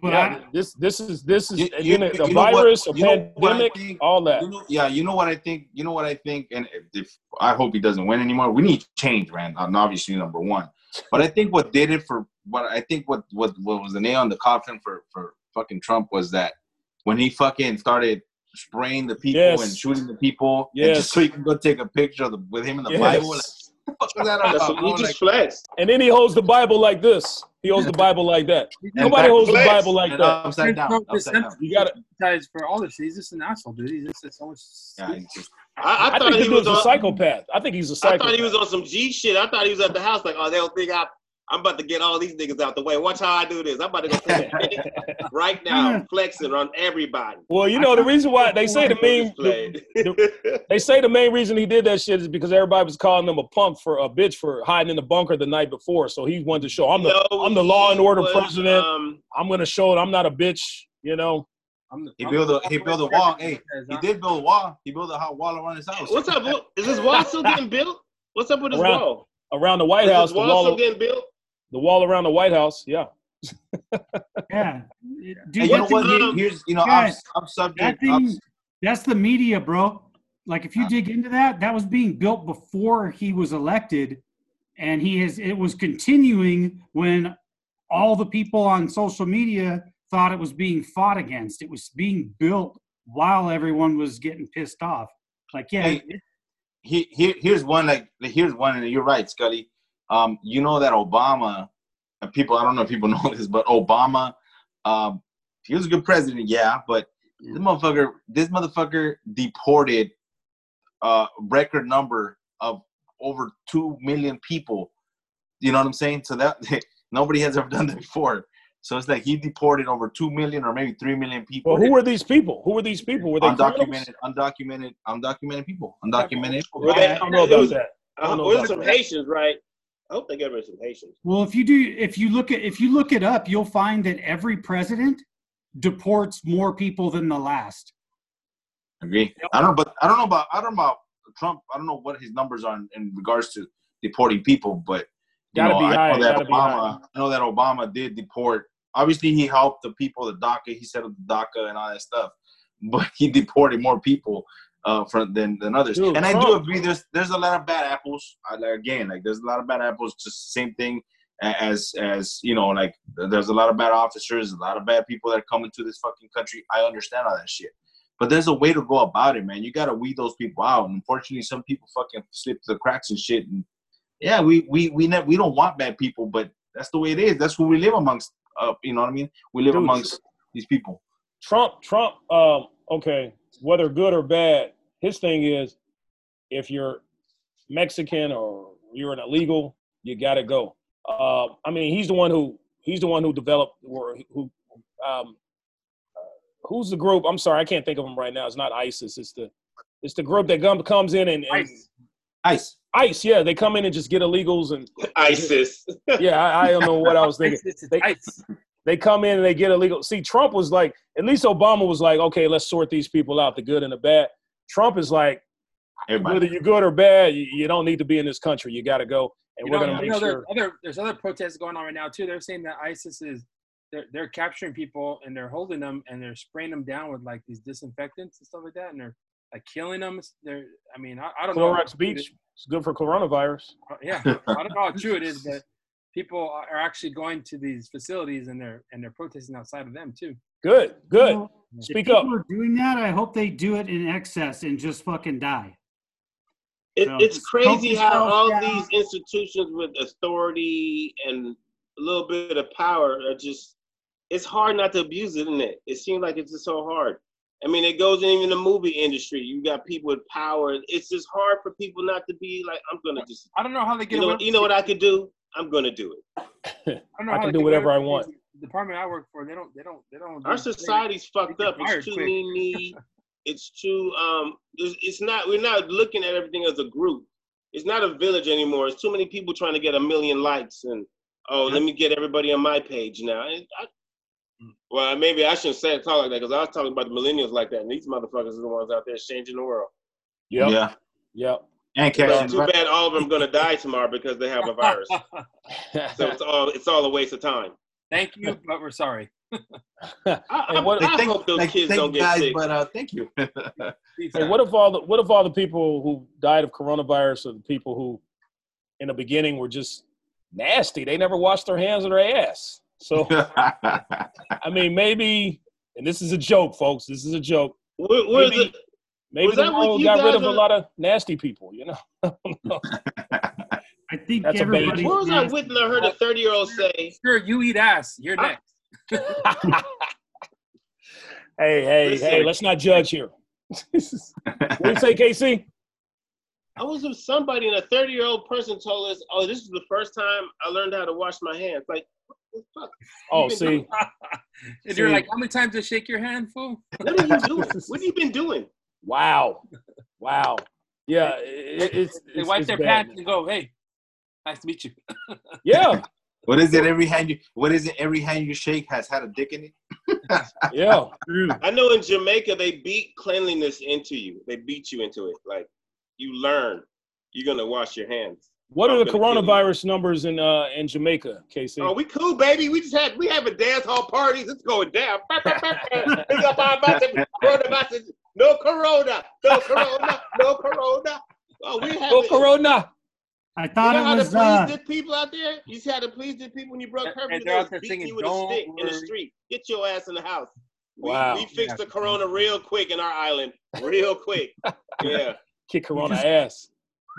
But yeah, I, this this is this is You- you- then the you know what- virus, a what I pandemic, think? all that. You know, yeah, you know what I think. You know what I think, and if, if I hope he doesn't win anymore, we need change, man. And obviously, number one. But I think what did it for what I think what what what was the nail in the coffin for for fucking Trump was that when he fucking started spraying the people Yes. and shooting the people, and just so you can go take a picture of the, with him in the Yes. Bible. Like, what the fuck was that about? he just Like, flexed. And then he holds the Bible like this. He holds the Bible like that. Nobody back- holds the. Bible like and that. upside down, upside down. You got to Guys, for all this, he's just an asshole, dude. He's just so much. Yeah, just- I, I, I thought think he the was dude's a psychopath. I think he's a I psychopath. thought he was on some G shit. I thought he was at the house like, oh, they'll think I, I'm about to get all these niggas out the way. Watch how I do this. I'm about to go take a pic right now, flexing on everybody. well, you know the reason why they say the main Displayed. they say the main reason he did that shit is because everybody was calling him a punk for a bitch for hiding in the bunker the night before. So he wanted to show I'm the No, I'm the law and order was, president. Um, I'm gonna show it. I'm not a bitch. You know. I'm the, He I'm built a he built a wall. Hey, he did build a wall. He built a hot wall around his house. what's up? Is this wall still getting built? What's up with this Around- wall? Around the White Is House, this the wall wall, still getting built? The wall around the White House. Yeah. yeah, And dude. you know what? thing- Here's you know I'm, guys, I'm subject. that I'm, thing- That's the media, bro. Like if you dig into that, that was being built before he was elected, and he is it was continuing when all the people on social media thought it was being fought against. It was being built while everyone was getting pissed off. Like, yeah, Hey, he, here, here's one like here's one, and you're right, Scully. Um, you know that Obama, and people I don't know if people know this, but Obama, um, he was a good president, yeah, but this motherfucker, this motherfucker deported a record number of over two million people. You know what I'm saying? So that nobody has ever done that before. So it's like he deported over two million or maybe three million people. Well, who were these people? Who were these people? Were they undocumented, undocumented, undocumented people? Undocumented. Were I they- don't know about that. I Uh, don't know about some that. Haitians, right? I hope they get rid of some Haitians. Well, if you do, if you look at, if you look it up, you'll find that every president deports more people than the last. Agree. I don't know, but I don't know about I don't know about Trump. I don't know what his numbers are in, in regards to deporting people, but you Gotta know, be I high, know that gotta Obama. I know that Obama did deport. Obviously, he helped the people, the DACA. He set up the DACA and all that stuff, but he deported more people uh, from than than others. Dude, and I do agree. There's there's a lot of bad apples. I, like, again, like there's a lot of bad apples. Just the same thing as as you know, like there's a lot of bad officers, a lot of bad people that come into this fucking country. I understand all that shit. But there's a way to go about it, man. You gotta weed those people out. And unfortunately, some people fucking slip through the cracks and shit. And yeah, we we we ne- we don't want bad people, but that's the way it is. That's who we live amongst. Uh, you know what I mean? We live Dude. amongst these people. Trump, Trump, um, okay, whether good or bad, his thing is if you're Mexican or you're an illegal, you gotta go. Uh, I mean, he's the one who he's the one who developed or who um, who's the group? I'm sorry, I can't think of them right now. It's not ISIS. It's the it's the group that come, comes in and, and Ice. Ice. ICE. Yeah, they come in and just get illegals and ISIS. yeah, I, I don't know what I was thinking. They- ice. they come in and they get illegal. See, Trump was like, at least Obama was like, okay, let's sort these people out, the good and the bad. Trump is like, Everybody. whether you're good or bad, you, you don't need to be in this country. You got to go, and You we're going to make know, sure. there- other, there's other protests going on right now too. They're saying that ISIS is they're, they're capturing people and they're holding them and they're spraying them down with like these disinfectants and stuff like that, and they're like killing them. They're, I mean, I, I don't know. Clorox Bleach is good for coronavirus. Uh, yeah, I don't know how true it is, but people are actually going to these facilities and they're and they're protesting outside of them too. Good, good. Well, if Speak people up. are doing that, I hope they do it in excess and just fucking die. It, So, it's crazy how all down. these institutions with authority and a little bit of power are just. It's hard not to abuse it, isn't it? It seems like it's just so hard. I mean, it goes in even the movie industry. You got people with power. It's just hard for people not to be like, I'm gonna just. I don't know how they get You know, away. you know what I could do? I'm gonna do it. I, don't know I how can do whatever I with want. These- The department I work for, they don't, they don't, they don't. Our do- society's fucked get up. It's too quick. lean. It's too um. It's, it's not. We're not looking at everything as a group. It's not a village anymore. It's too many people trying to get a million likes and oh, let me get everybody on my page now. And I, well, maybe I shouldn't say it talk like that because I was talking about the millennials like that, and these motherfuckers are the ones out there changing the world. Yep, Yeah. yep. And But catching too bad all of them gonna die tomorrow because they have a virus. So it's all it's all a waste of time. Thank you, but we're sorry. I, I, And what- I hope those like, kids thank don't you get guys, sick. But uh, thank you. Hey, what if all the what if all the people who died of coronavirus are the people who, in the beginning, were just nasty? They never washed their hands or their ass. So I mean, maybe, and this is a joke, folks. This is a joke. Where, where's Maybe- the Maybe Was the that world got rid guys of a lot of nasty people. You know. I think That's everybody. Where was I with? and I heard a 30 year old say, Sure, you eat ass. You're I- next. hey, hey, Listen. hey! Let's not judge here. what do you say, KC? I was with somebody, and a 30 year old person told us, Oh, this is the first time I learned how to wash my hands. Like, what the fuck? Oh, been see, and you're like, how many times to shake your hand, fool? What are you doing? What have you been doing? wow, wow, yeah, it, it's, They it's wipe it's their bad, pants man. and go, hey, nice to meet you. Yeah, what is it? Every hand you what is it? Every hand you shake has had a dick in it. yeah. I know in Jamaica, they beat cleanliness into you. They beat you into it. Like, you learn you're going to wash your hands. What are the I'm gonna coronavirus numbers in uh in Jamaica, KC? Oh, we cool, baby. We just had, we having dance hall parties. It's going down. It's up our button. Coronavirus. No corona. No corona. No corona. Oh, we have Go it. Corona. I You thought know how it to please Uh, the people out there? You see how to please the people when you broke And- curfew? and They they're out was there beating singing, you with a "Don't stick in the street. Get your ass in the house. Wow. we fixed the corona real quick in our island. Real quick. Yeah. Kick Corona just- ass.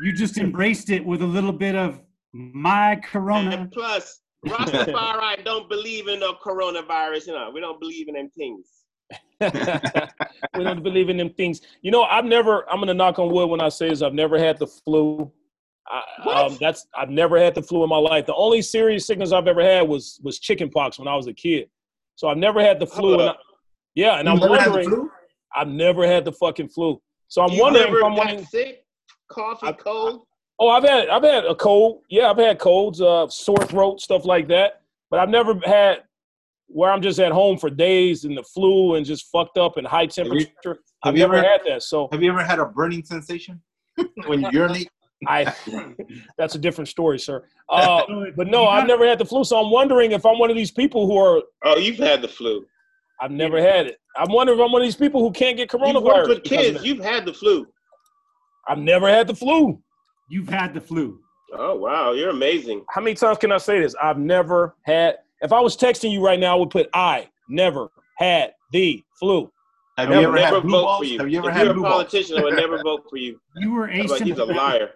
you just embraced it with a little bit of my Corona. And plus, Rastafari don't believe in no coronavirus. You know, we don't believe in them things. we don't believe in them things. You know, I've never. I'm gonna knock on wood when I say this. I've never had the flu. I, What? um, that's I've never had the flu in my life. The only serious sickness I've ever had was was chicken pox when I was a kid. So I've never had the flu. And I, yeah, and You I'm never had the wondering. I've never had the fucking flu. So I'm You wondering if I'm got wondering. sick, cough, and I- cold. Oh, I've had I've had a cold. Yeah, I've had colds, uh, sore throat, stuff like that. But I've never had where I'm just at home for days and the flu and just fucked up and high you- temperature. have I've you never ever- had that. So Have you ever had a burning sensation when you urinate? I that's a different story, sir. Uh, but no, I've never had the flu. So I'm wondering if I'm one of these people who are Oh, you've had the flu. I've never had it. I'm wondering if I'm one of these people who can't get You've coronavirus. with kids. You've had the flu. I've never had the flu. You've had the flu. Oh wow, you're amazing. How many times can I say this? I've never had. If I was texting you right now, I would put I never had the flu. Have I you ever never had blue vote balls? for you. Have you ever if had you're blue a balls? politician, I would never vote for you. You were I'm like, he's a liar.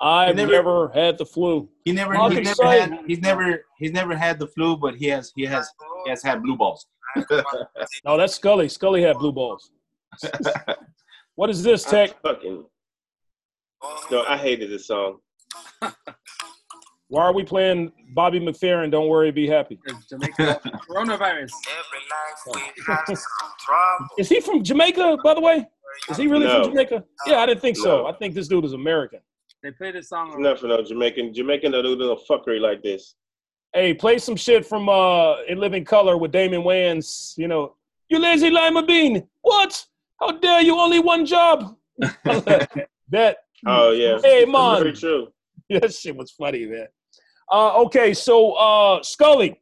I've never- never, had the flu. He never, All I he never say- had, he's never, he's never had the flu, but he has, he has, he has had blue balls. No, that's Scully. Scully had blue balls. what is this, Tech? I fucking. No, I hated this song. Why are we playing Bobby McFerrin? Don't worry, be happy. There's Jamaica coronavirus. Is he from Jamaica, by the way? Is he really No. from Jamaica? Yeah, I didn't think so. I think this dude is American. They play this song. It's not for no Jamaican. Jamaican don't do no fuckery like this. Hey, play some shit from uh In Living Color with Damon Wayans. You know, you lazy lima bean. What? How dare you? Only one job. that Oh yeah. Hey, It's man. Very true. that shit was funny, man. Uh, okay, so uh, Scully,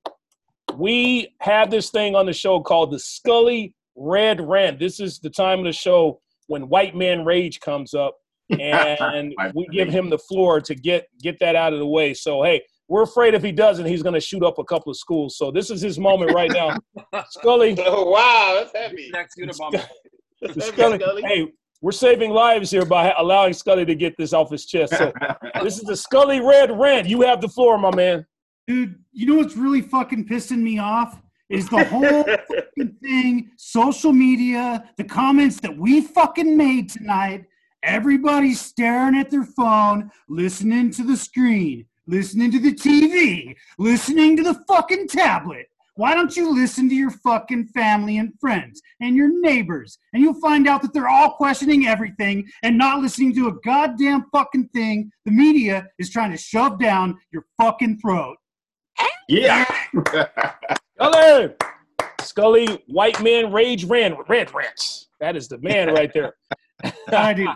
we have this thing on the show called the Scully Red Rant. This is the time of the show when White Man Rage comes up, and we give him the floor to get get that out of the way. So hey, we're afraid if he doesn't, he's going to shoot up a couple of schools. So this is his moment right now, Scully. Oh wow, that's heavy. Next Unabomber. That's Scully, Scully. hey, we're saving lives here by allowing Scully to get this off his chest. So this is the Scully Red Rant. You have the floor, my man. Dude, you know what's really fucking pissing me off? Is the whole fucking thing, social media, the comments that we fucking made tonight. Everybody's staring at their phone, listening to the screen, listening to the TV, listening to the fucking tablet. Why don't you listen to your fucking family and friends and your neighbors? And you'll find out that they're all questioning everything and not listening to a goddamn fucking thing the media is trying to shove down your fucking throat. yeah. Scully, Scully, white man rage ran red rants. That is the man right there. I do.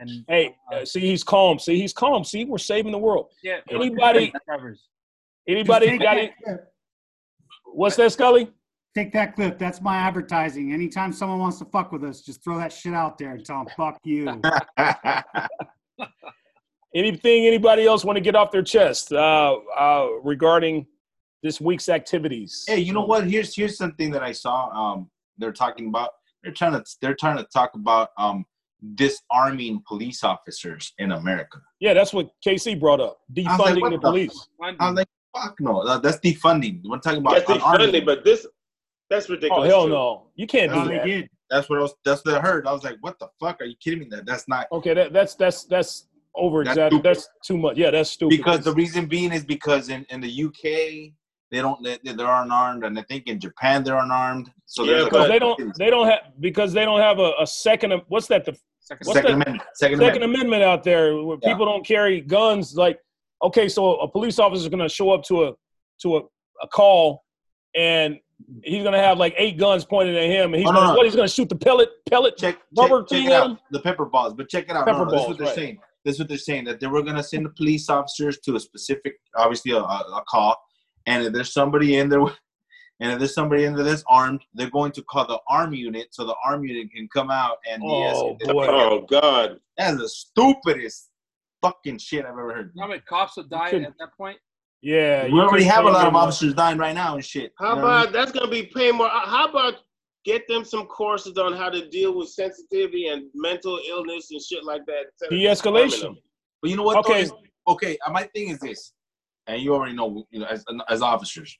And Hey, uh, see, he's calm. See, he's calm. See, we're saving the world. yeah, anybody- Anybody got it? What's that, Scully? Take that clip. That's my advertising. Anytime someone wants to fuck with us, just throw that shit out there and tell them, fuck you. Anything anybody else want to get off their chest uh, uh, regarding this week's activities? hey, you know what? Here's here's something that I saw. Um, they're talking about. They're trying to they're trying to talk about um disarming police officers in America. Yeah, that's what KC brought up. Defunding what the the police. I was like, fuck no, uh, that's defunding. We're talking about That's the unarming friendly, them. but this that's ridiculous. Oh hell too. no! You can't No, do that. did. That's what I was. That's what I heard. I was like, what the fuck? Are you kidding me? That that's not Okay, that, that's that's that's over That's exaggerated. stupid. That's too much. Yeah, that's stupid. because the reason being is because in, in the UK they don't they, they're unarmed and I think in Japan they're unarmed. So Yeah, because but- they don't they don't have because they don't have a, a second what's that the Second, Second Amendment. Second, Second Amendment. Amendment out there where Yeah. people don't carry guns. Like, okay, so a police officer is going to show up to a to a, a call, and he's going to have like eight guns pointed at him, and he's Oh, no, gonna, no. what? He's going to shoot the pellet pellet Check, rubber check, check thing it at out. him. The pepper balls, but check it out. Pepper no, no, this is what they're right. saying. This is what they're saying that they were gonna send the police officers to a specific, obviously a, a, a call, and if there's somebody in there, with- and if there's somebody into this armed, they're going to call the arm unit so the arm unit can come out and Oh, de-escalate. boy. Oh God. That's the stupidest fucking shit I've ever heard. How many cops would die couldn't- at that point? Yeah, We you already have a lot of officers dying right now and shit. How You know what I about that's gonna be paying more? uh, How about get them some courses on how to deal with sensitivity and mental illness and shit like that? instead of just harming De-escalation. But you know what? Okay. is- okay. uh, My thing is this, and you already know, you know, as as officers,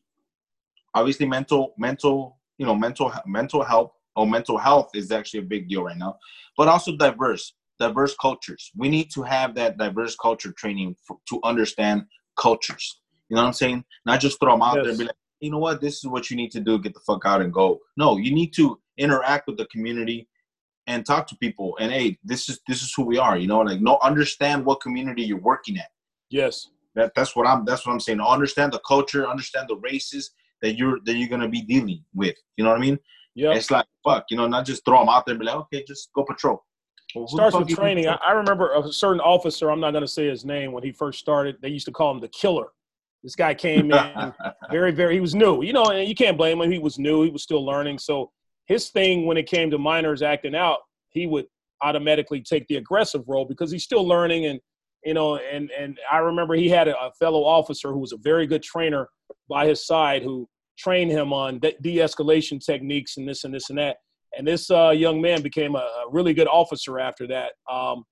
obviously mental mental you know mental mental health or mental health is actually a big deal right now, but also diverse diverse cultures. We need to have that diverse culture training for, to understand cultures. You know what I'm saying? Not just throw them out there and be like, you know what, this is what you need to do. Get the fuck out and go. No, you need to interact with the community and talk to people. And hey, this is this is who we are. You know, like no, understand what community you're working at. Yes. That that's what I'm that's what I'm saying. Understand the culture, understand the races that you're that you're gonna be dealing with. You know what I mean? Yeah. It's like fuck, you know, not just throw them out there and be like, okay, just go patrol. Well, starts with training. I? I remember a certain officer. I'm not to say his name when he first started. They used to call him the Killer. This guy came in very, very. He was new, you know, and you can't blame him. He was new. He was still learning. So his thing when it came to minors acting out, he would automatically take the aggressive role because he's still learning and you know and and i remember he had a, a fellow officer who was a very good trainer by his side who trained him on de- de-escalation techniques and this and this and that and this uh, young man became a, a really good officer after that um,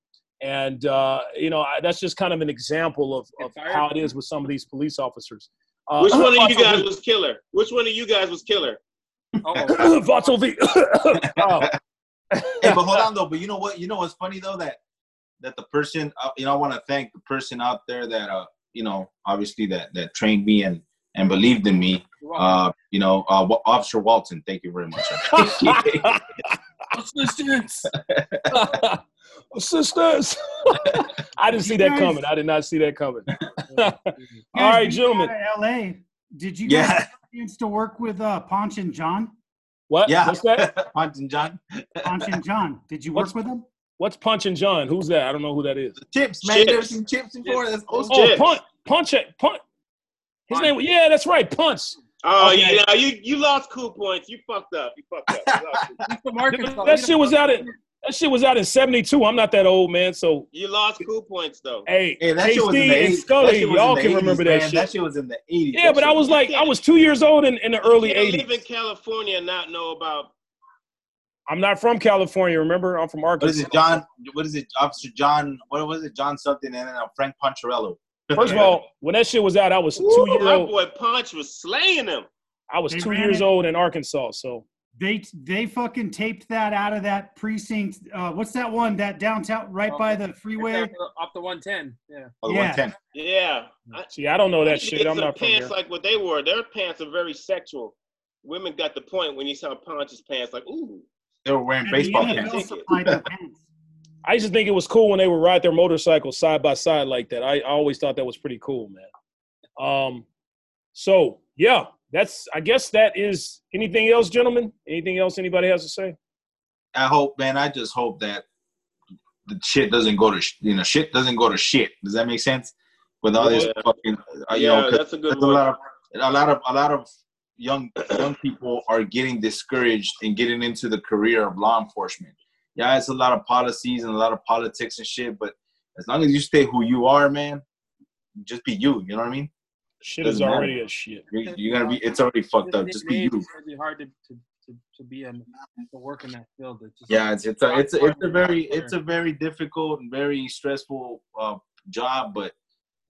and uh, you know I, that's just kind of an example of, of how it is with some of these police officers uh, Which one of you guys was killer? Which one of you guys was killer? Oh, Vato V. Oh, hey, but hold on though. But you know what? You know what's funny though that that the person, uh, you know, I want to thank the person out there that, uh, you know, obviously that that trained me and and believed in me. you're. Uh, you know, uh, Wa- Officer Walton. Thank you very much. Assistance. Sisters. I didn't see that Guys- coming. I did not see that coming. All Guys, right, gentlemen. got out of LA. Did you guys Yeah. have a chance to work with uh, Ponch and John? What? yeah, What's that? Hunt and John. Ponch and John. Did you What's- work with them? What's Punch and John? Who's that? I don't know who that is. Chips, man. You never Chips. seen chips before? That's Oh, awesome. Oh, Chips. Punch. Punch it. Punch. His name. Yeah, that's right. Punch. Oh Okay. yeah, you you lost cool points. You fucked up. You fucked up. You lost, He's from Arkansas. That shit was out in. That shit was out in '72. I'm not that old, man. So you lost cool points though. hey, Hey, that shit was in the and 80s. That Scully, shit was y'all in the can 80s, remember man. that shit. That shit was in the 80s. Yeah, That but I was like, I was two years old in, in the early you can't live in California and not know about. I'm not from California. Remember, I'm from Arkansas. What is it, John? What is it, Officer John? What was it, John something? And then uh, Frank Poncherello. First of all, when that shit was out, I was two Ooh, year my old. boy Punch was slaying him. I was They two years it. old in Arkansas. So They they fucking taped that out of that precinct. Uh, what's that one? That downtown, right by the freeway. off the 110. Yeah. Oh, the Yeah. 110. Yeah. I, see, I don't know that shit. I'm some not from pants there. like what they wore. Their pants are very sexual. Women got the point when you saw Punch's pants, like, ooh. They were wearing And baseball the caps. NFL supplied the pants. I used to think it was cool when they would ride their motorcycles side by side like that. I, I always thought that was pretty cool, man. Um, so yeah, that's. I guess that is. Anything else, gentlemen? Anything else anybody has to say? I hope, man. I just hope that the shit doesn't go to sh- you know shit doesn't go to shit. Does that make sense? With all this Yeah. fucking, uh, you yeah, know, 'cause that's a good there's a lot of a lot of a lot of young young people are getting discouraged and getting into the career of law enforcement. Yeah, it's a lot of policies and a lot of politics and shit, but as long as you stay who you are, man, just be you. You know what I mean? Shit is Doesn't matter. already a shit. You're, you're gonna be. It's already fucked up. Just be you. It's really hard to, to, to, to be in to work in that field. It's just, Yeah, it's it's a it's a, it's a very it's a very difficult and very stressful uh, job, but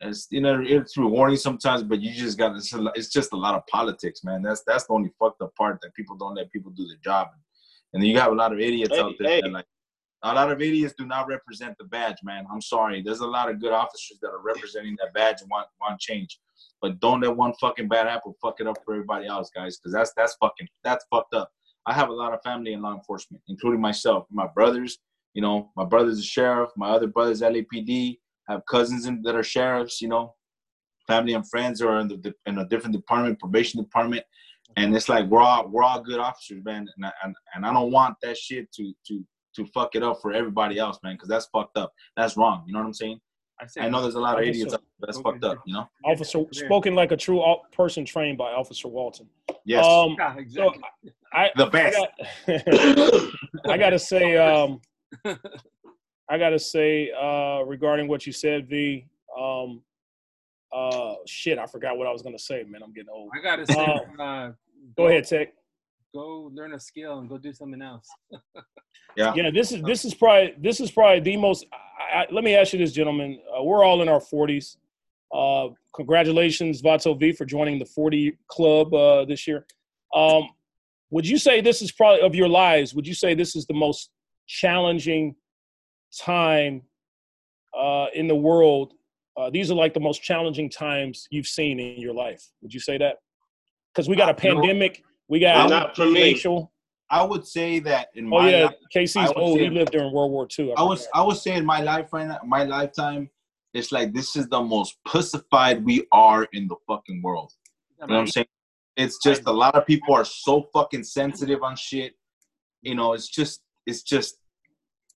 it's you know it's rewarding sometimes. But you just got it's, a, it's just a lot of politics, man. That's that's the only fucked up part that people don't let people do their job, and then you have a lot of idiots Hey, out there hey. that like a lot of idiots do not represent the badge, man. I'm sorry. There's a lot of good officers that are representing that badge and want want change. But don't let one fucking bad apple fuck it up for everybody else, guys, because that's that's fucking that's fucked up. I have a lot of family in law enforcement, including myself. My brothers, you know, my brother's a sheriff. My other brother's LAPD. I have cousins in, that are sheriffs. You know, family and friends are in the in a different department, probation department, and it's like we're all we're all good officers, man. And I, and, and I don't want that shit to to to fuck it up for everybody else, man, because that's fucked up. That's wrong. You know what I'm saying? I, say, I know there's a lot of Officer- idiots, out there, but that's fucked up. You know? Officer spoken like a true au- person trained by Officer Walton. Yes, Um, Yeah, exactly. I, the I, best. got, I gotta say, um, I gotta say uh, regarding what you said, V. Um, uh, shit, I forgot what I was gonna say, man. I'm getting old. I gotta say, Uh, uh, Go ahead, Tech. Go learn a skill and go do something else. Yeah. Yeah, this is this is probably this is probably the most. I, I, let me ask you this, gentlemen. Uh, we're all in our 40s. Uh, congratulations, Vato V, for joining the 40 club uh, this year. Um, would you say this is probably of your lives? Would you say this is the most challenging time uh, in the world? Uh, these are like the most challenging times you've seen in your life. Would you say that? Because we got a Uh, pandemic. We got Not for me. I would say that in Oh my yeah, life, I KC's would old. He lived during World War II. I was I was saying my life right now, my lifetime, it's like this is the most pussified we are in the fucking world. You know what I'm saying? It's just a lot of people are so fucking sensitive on shit. You know, it's just it's just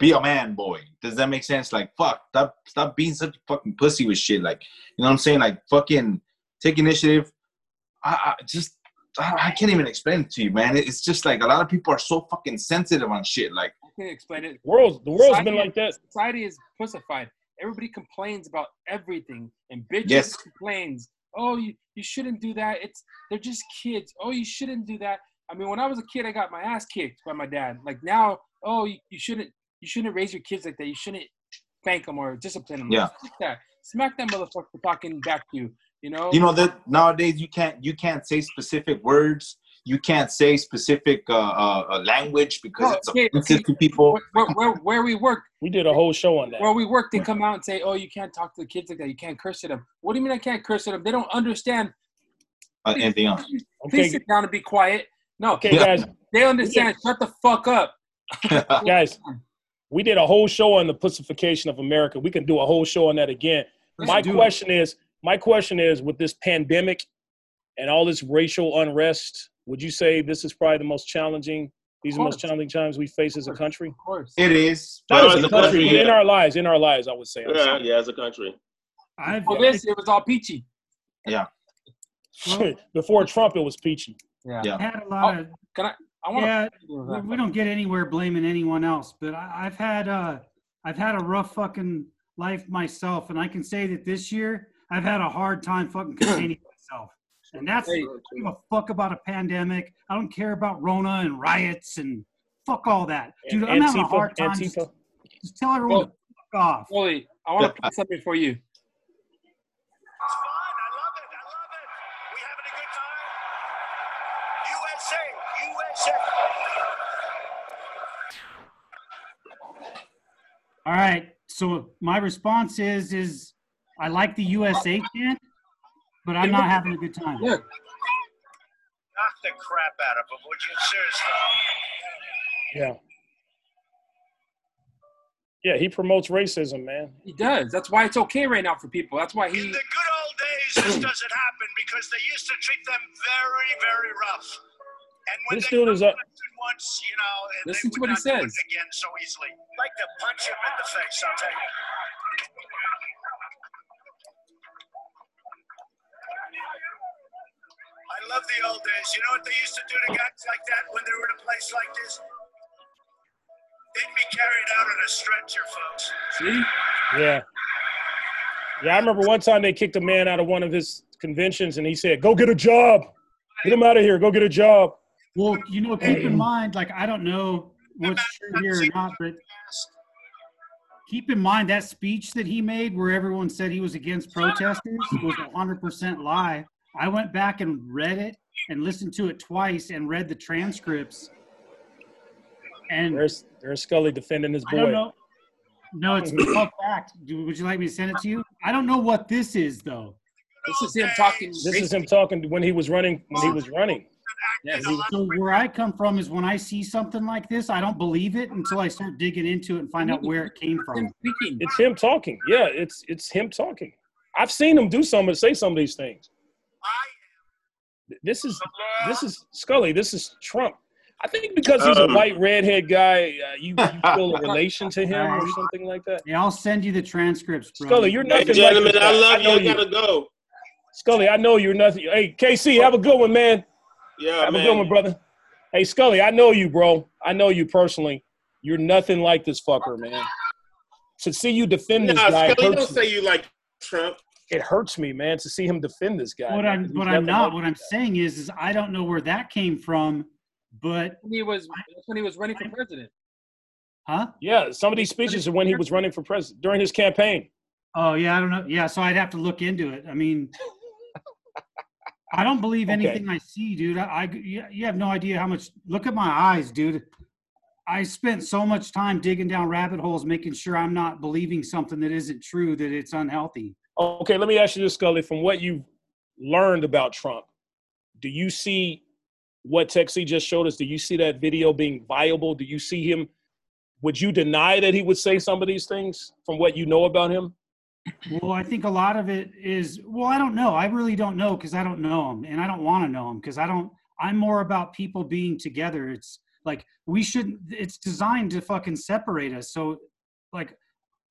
be a man, boy. Does that make sense? Like fuck, stop stop being such a fucking pussy with shit. Like, you know what I'm saying? Like fucking take initiative. I, I just I, I can't even explain it to you, man. It's just like a lot of people are so fucking sensitive on shit. Like, I can't explain it. world's the world's been like that. Society is pussified. Everybody complains about everything and bitches Yes. complains. Oh, you, you shouldn't do that. It's they're just kids. Oh, you shouldn't do that. I mean, when I was a kid, I got my ass kicked by my dad. Like now, oh, you, you shouldn't you shouldn't raise your kids like that. You shouldn't spank them or discipline them. Yeah. Smack that. Smack that motherfucker talking back to you. You know. you know that nowadays you can't you can't say specific words you can't say specific uh, uh, uh, language because No, it's okay, offensive see, to people where, where, where we work, We did a whole show on that. where we work, they come out and say, "Oh, you can't talk to the kids like that. You can't curse at them." What do you mean I can't curse at them? They don't understand. uh, anything else Please Okay, sit down and be quiet. No, okay, Yeah. guys, they understand. Shut the fuck up. guys, we did a whole show on the pussification of America. We can do a whole show on that again. my do it. question is, my question is, with this pandemic and all this racial unrest, would you say this is probably the most challenging? These are the most challenging times we face as a country. Of course. it is Not Oh, as as a a country, country, but in our lives. In our lives, I would say. I'm Yeah, sorry. yeah, as a country. I've For this, it was all peachy. Yeah. Before Trump, it was peachy. Yeah. Yeah. had a lot oh, of I want yeah. to. we, we don't get anywhere blaming anyone else but I, i've had uh i've had a rough fucking life myself and i can say that this year i've had a hard time fucking containing myself and that's Hey. i don't give a fuck about a pandemic i don't care about rona and riots and fuck all that dude i'm having a hard time just, just tell everyone to fuck off Holy, I want to play something for you. It's fun. I love it. I love it. We having a good time. USA, USA. All right so my response is is i like the usa chant but i'm not having a good time Look, Knock the crap out of them, would you? Seriously. Yeah. Yeah, he promotes racism, man. he does. That's why it's okay right now for people. That's why he. In the good old days, this doesn't happen because they used to treat them very, very rough. And when This they dude is a- arrested once, you know, and Listen they to would what he not do it says. again so easily. Like to punch him in the face, I'll tell you. I love the old days. You know what they used to do to guys like that when they were in a place like this? They'd be carried out on a stretcher, folks. See? Yeah. Yeah, I remember one time they kicked a man out of one of his conventions and he said, Go get a job. Get him out of here. Go get a job. Well, you know, keep in mind, like I don't know what's true here or not, but keep in mind that speech that he made where everyone said he was against protesters was a hundred percent lie. I went back and read it and listened to it twice and read the transcripts. And There's there's Scully defending his I don't boy. know. No, it's called fact. Would you like me to send it to you? I don't know what this is though. This is him talking. This is him talking when he was running when he was running. Yes. So where I come from is when I see something like this, I don't believe it until I start digging into it and find out where it came from. It's him talking. Yeah, it's it's him talking. I've seen him do some and say some of these things. This is this is Scully. This is Trump. I think because he's a Um, white redhead guy, uh, you, you feel a relation to him or something like that. Yeah, I'll send you the transcripts, bro. Scully, you're nothing like gentlemen, this I guy. love you. know I gotta go. Scully, I know you're nothing. Hey, KC, have a good one, man. Yeah, Have man. a good one, brother. Hey, Scully, I know you, bro. I know you personally. You're nothing like this fucker, man. To see you defend this Nah, guy Scully, don't me. say you like Trump. it hurts me, man, to see him defend this guy. What man, I'm 'cause he's what I'm not what I'm guy. saying is is I don't know where that came from, but he was that's when he was running for president. huh? Yeah, some of these speeches are when he was running for president during his campaign. Oh yeah, I don't know. Yeah, so I'd have to look into it. I mean, I don't believe Okay. anything I see, dude. I, I you you have no idea how much. Look at my eyes, dude. I spent so much time digging down rabbit holes, making sure I'm not believing something that isn't true, that it's unhealthy. Okay, let me ask you this, Scully. From what you've learned about Trump, do you see what Tech C just showed us? Do you see that video being viable? Do you see him? Would you deny that he would say some of these things from what you know about him? Well, I think a lot of it is. Well, I don't know. I really don't know because I don't know them, and I don't want to know them because I don't. I'm more about people being together. It's like we shouldn't. It's designed to fucking separate us. So, like,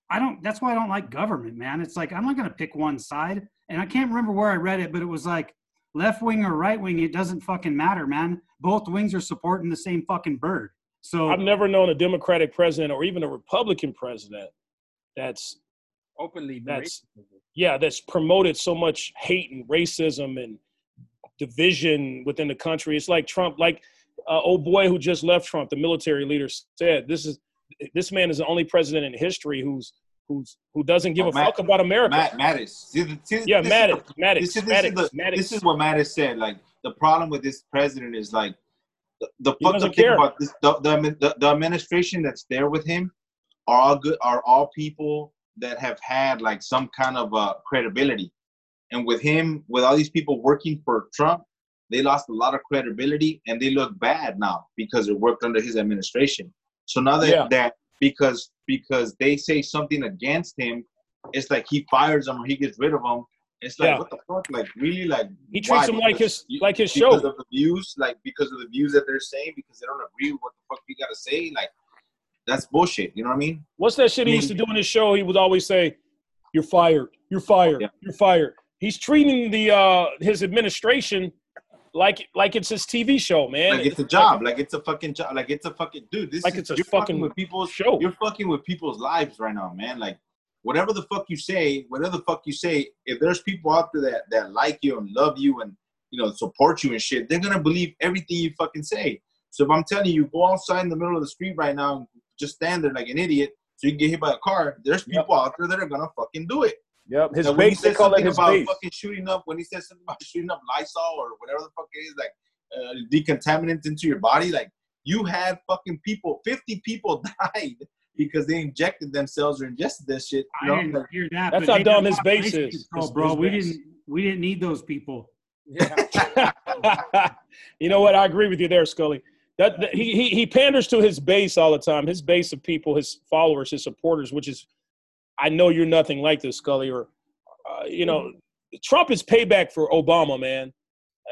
I don't. That's why I don't like government, man. It's like I'm not gonna pick one side, and I can't remember where I read it, but it was like left wing or right wing. It doesn't fucking matter, man. Both wings are supporting the same fucking bird. So I've never known a Democratic president or even a Republican president that's Openly That's- yeah that's promoted so much hate and racism and division within the country. It's like Trump, like uh, old boy who just left Trump, the military leader said, "This is this man is the only president in history who's who's who doesn't give Oh, a Matt- fuck about America." Matt Mattis. The- yeah, this is- Mattis, Mattis, This is, Mattis, is the, Mattis. this is what Mattis said. Like the problem with this president is like the, the He fucked up thing about this the, the, the, the administration that's there with him are all good are all people that have had like some kind of uh, credibility. And with him, with all these people working for Trump, they lost a lot of credibility and they look bad now because it worked under his administration. So now that Yeah. that because because they say something against him, it's like he fires them or he gets rid of them. It's like Yeah. what the fuck? Like really? Like He treats them like his you- like his because show. of the views, like because of the views that they're saying, because they don't agree with what the fuck you gotta say. Like that's bullshit. You know what I mean? What's that shit he I used to do in his show? He would always say, "You're fired. You're fired. Yeah. You're fired." He's treating the uh his administration like like it's his TV show, man. Like it's a job. Like it's a fucking job. Like it's a fucking dude. This Like is, it's a you're fucking with people's show. You're fucking with people's lives right now, man. Like whatever the fuck you say, whatever the fuck you say, if there's people out there that, that like you and love you and you know support you and shit, they're gonna believe everything you fucking say. So if I'm telling you, go outside in the middle of the street right now and just stand there like an idiot so you can get hit by a car, there's Yep. people out there that are gonna fucking do it. Yep, his And when he base. They said call it something his about base. fucking shooting up, when he says something about shooting up Lysol or whatever the fuck it is, like uh, decontaminants into your body, like you had fucking people, 50 people died because they injected themselves or ingested this shit. You know? I didn't hear that. That's how dumb his base is. control, bro. his we base. didn't we didn't need those people. Yeah. you know what? I agree with you there, Scully. That, that- he, he he panders to his base all the time. His base of people, his followers, his supporters, which is, I know you're nothing like this, Scully. Or, uh, you know, Trump is payback for Obama, man.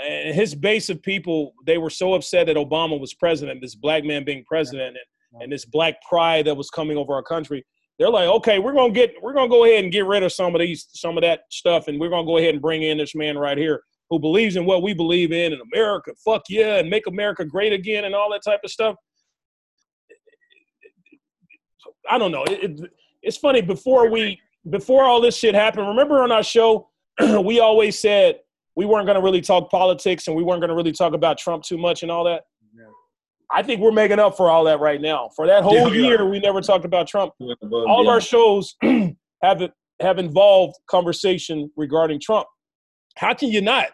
And his base of people, they were so upset that Obama was president, this black man being president, and, and this black pride that was coming over our country. They're like, okay, we're gonna get, we're gonna go ahead and get rid of some of these, some of that stuff, and we're gonna go ahead and bring in this man right here who believes in what we believe in in America. Fuck yeah, and make America great again and all that type of stuff. I don't know. It, it, it's funny before we before all this shit happened. Remember on our show, we always said we weren't going to really talk politics and we weren't going to really talk about Trump too much and all that. Yeah. I think we're making up for all that right now. For that whole Yeah, year, we never talked about Trump all of our shows have have involved conversation regarding Trump. How can you not?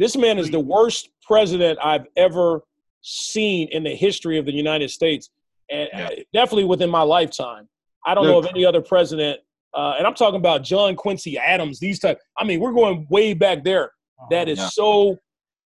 This man is the worst president I've ever seen in the history of the United States, and Yeah. uh, definitely within my lifetime. I don't know of any other president, uh, and I'm talking about John Quincy Adams. These type. I mean, we're going way back there. That is Yeah. so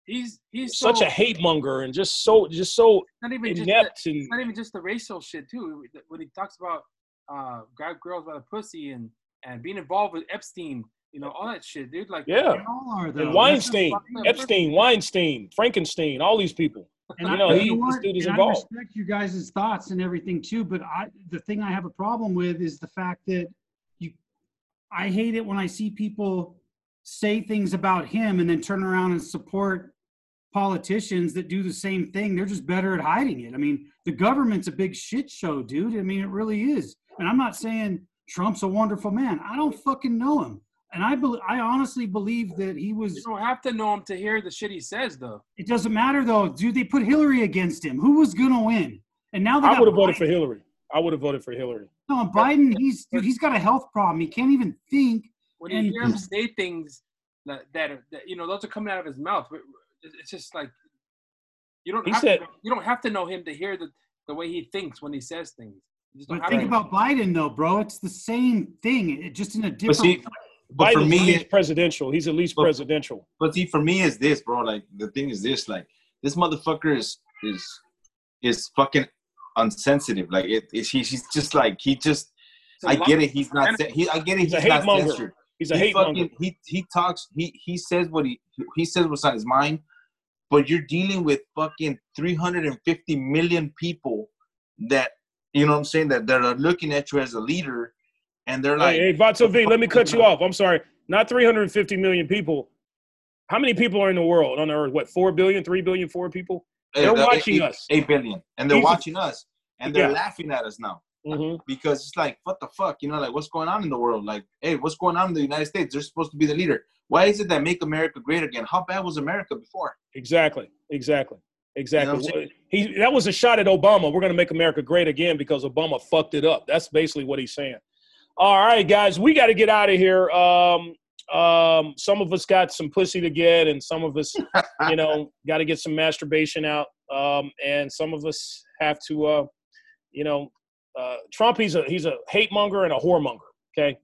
He's he's such so, a hate monger and just so just so not even just the, and not even just the racial shit too. When he talks about uh, grab girls by the pussy and and being involved with Epstein, you know all that shit, dude. Like yeah. Are. And Weinstein, Epstein, Weinstein, Frankenstein, all these people. And You I, know, you he- know this dude is involved. I respect you guys' thoughts and everything too, but I the thing I have a problem with is the fact that you I hate it when I see people say things about him and then turn around and support politicians that do the same thing. They're just better at hiding it. I mean, the government's a big shit show, dude. I mean, it really is. And I'm not saying Trump's a wonderful man. I don't fucking know him. And I bel I honestly believe that he was. You don't have to know him to hear the shit he says, though. It doesn't matter though, dude. They put Hillary against him. Who was gonna win? And now they I would have voted for Hillary. I would have voted for Hillary. No, and Biden. He's dude. He's got a health problem. He can't even think. When you And- hear him say things that, that, are- that you know, those are coming out of his mouth. It's just like you don't. He have said- to, you don't have to know him to hear the the way he thinks when he says things. You just don't But think about Biden though, bro. It's the same thing. It just in a different. see, But for me, at presidential. He's at least But- presidential. But see, for me, is this, bro? Like the thing is this, like this motherfucker is is is fucking unsensitive. Like it, it he, he's just like he just. I get it. He's not. He, I get it. He's He's, a not hate monger. censored. He's a he hate monger. fucking, he he talks. He he says what he he says what's on his mind. But you're dealing with fucking 350 million people that you know what I'm saying that that are looking at you as a leader, and they're like, hey, hey, Vato V, let me cut you off. I'm sorry. Not 350 million people. How many people are in the world on the earth? What, 4 billion, 3 billion, 4 people? hey, They're the- watching eight- us. eight billion, and they're watching us, and they're Yeah. laughing at us now. hmm because it's like what the fuck you know like what's going on in the world like hey what's going on in the united states they're supposed to be the leader why is it that make america great again how bad was america before Exactly. Exactly. Exactly. You know he that was a shot at Obama. We're going to make America great again because Obama fucked it up. That's basically what he's saying. All right, guys, we got to get out of here. Um, um, some of us got some pussy to get, and some of us, you know, got to get some masturbation out. Um, and some of us have to, uh, you know, uh, Trump. He's a he's a hate monger and a whoremonger. Okay,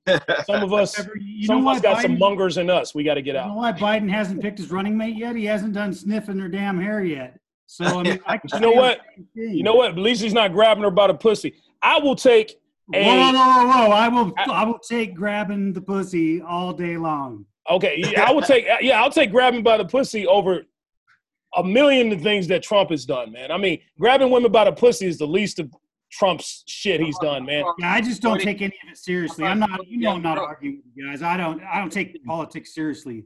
some of us, You some of us got some Biden- mongers in us. We got to get You know out. why Biden hasn't picked his running mate yet? He hasn't done sniffing her damn hair yet. So I mean, I You know what? the same thing. You know what? At least he's not grabbing her by the pussy. I will take a- whoa, whoa, whoa! I will, I will take grabbing the pussy all day long. Okay, yeah, I would take yeah, I'll take grabbing by the pussy over a million of things that Trump has done, man. I mean, grabbing women by the pussy is the least of Trump's shit he's done, man. Yeah, I just don't take any of it seriously. I'm not, you know, I'm not arguing with you guys. I don't, I don't take politics seriously.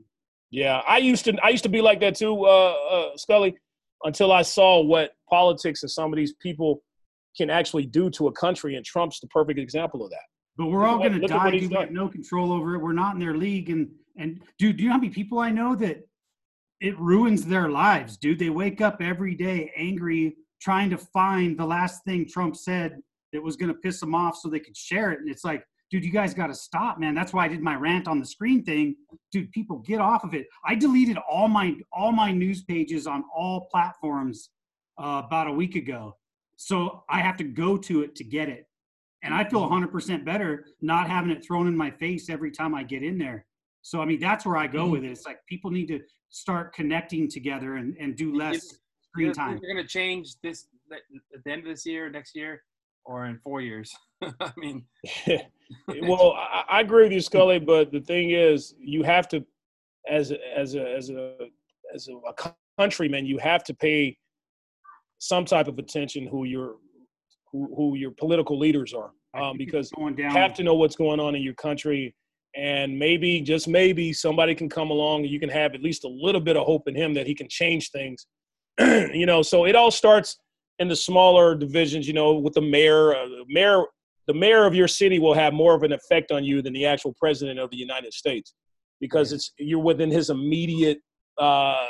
Yeah, I used to I used to be like that too, uh, uh, Scully, until I saw what politics and some of these people can actually do to a country, and Trump's the perfect example of that. But we're all going to die. we have no control over it. We're not in their league. And and dude, do you know how many people I know that it ruins their lives, dude? They wake up every day angry, trying to find the last thing Trump said that was going to piss them off, so they could share it. And it's like, dude, you guys got to stop, man. That's why I did my rant on the screen thing. Dude, people get off of it. I deleted all my all my news pages on all platforms uh, about a week ago, so I have to go to it to get it and I feel mm-hmm. 100% better not having it thrown in my face every time I get in there. So I mean, that's where I go mm-hmm. with it. It's like people need to start connecting together and, and do less You screen think time. You're gonna change this at the end of this year, next year, or in four years. I mean, well, I, I agree with you, Scully, but the thing is, you have to, as as a as a as a, a countryman, you have to pay some type of attention who your who, who your political leaders are, um, because you have to know what's going on in your country, and maybe just maybe somebody can come along and you can have at least a little bit of hope in him that he can change things. you know, so it all starts in the smaller divisions. You know, with the mayor, uh, the mayor the mayor of your city will have more of an effect on you than the actual president of the United States because it's you're within his immediate uh,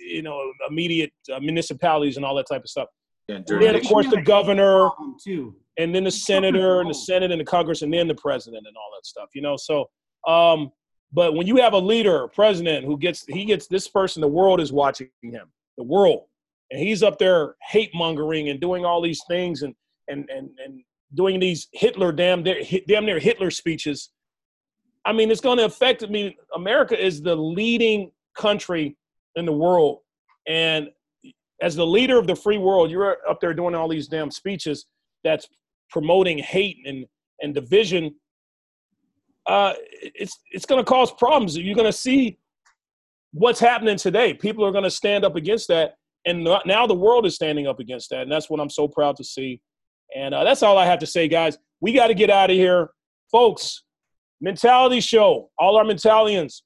you know immediate uh, municipalities and all that type of stuff. Yeah, And then of course the governor too. and then the senator and the senate and the congress and then the president and all that stuff you know? So um but when you have a leader a president who gets he gets this person the world is watching him the world. And he's up there hate mongering and doing all these things and and and, and doing these hitler damn damn near hitler speeches. I mean it's going to affect i mean america is the leading country in the world and as the leader of the free world you're up there doing all these damn speeches that's promoting hate and and division, uh, it's it's going to cause problems. You're going to see what's happening today. People are going to stand up against that, and now the world is standing up against that, and that's what I'm so proud to see. And uh, that's all I have to say, guys. We got to get out of here, folks. Mentality show. All our mentalians.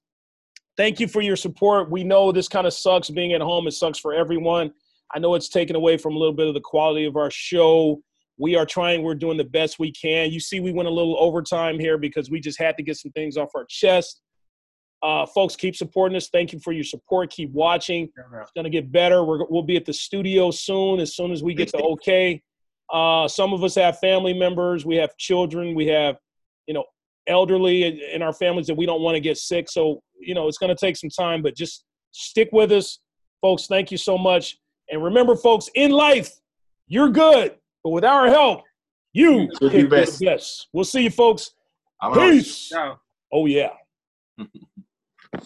Thank you for your support. We know this kind of sucks being at home. It sucks for everyone. I know it's taken away from a little bit of the quality of our show. We are trying, we're doing the best we can. You see, we went a little overtime here because we just had to get some things off our chest. Uh, folks, keep supporting us. Thank you for your support. Keep watching. It's going to get better. We're, we'll be at the studio soon, as soon as we get the okay. Uh, some of us have family members. We have children. We have, elderly in- in our families that we don't want to get sick. So, you know, it's going to take some time, but just stick with us. Folks, thank you so much. And remember, folks, in life, you're good, but with our help, you can be be the best. best. We'll see you, folks. Vámonos. Peace. Ciao. Oh, yeah.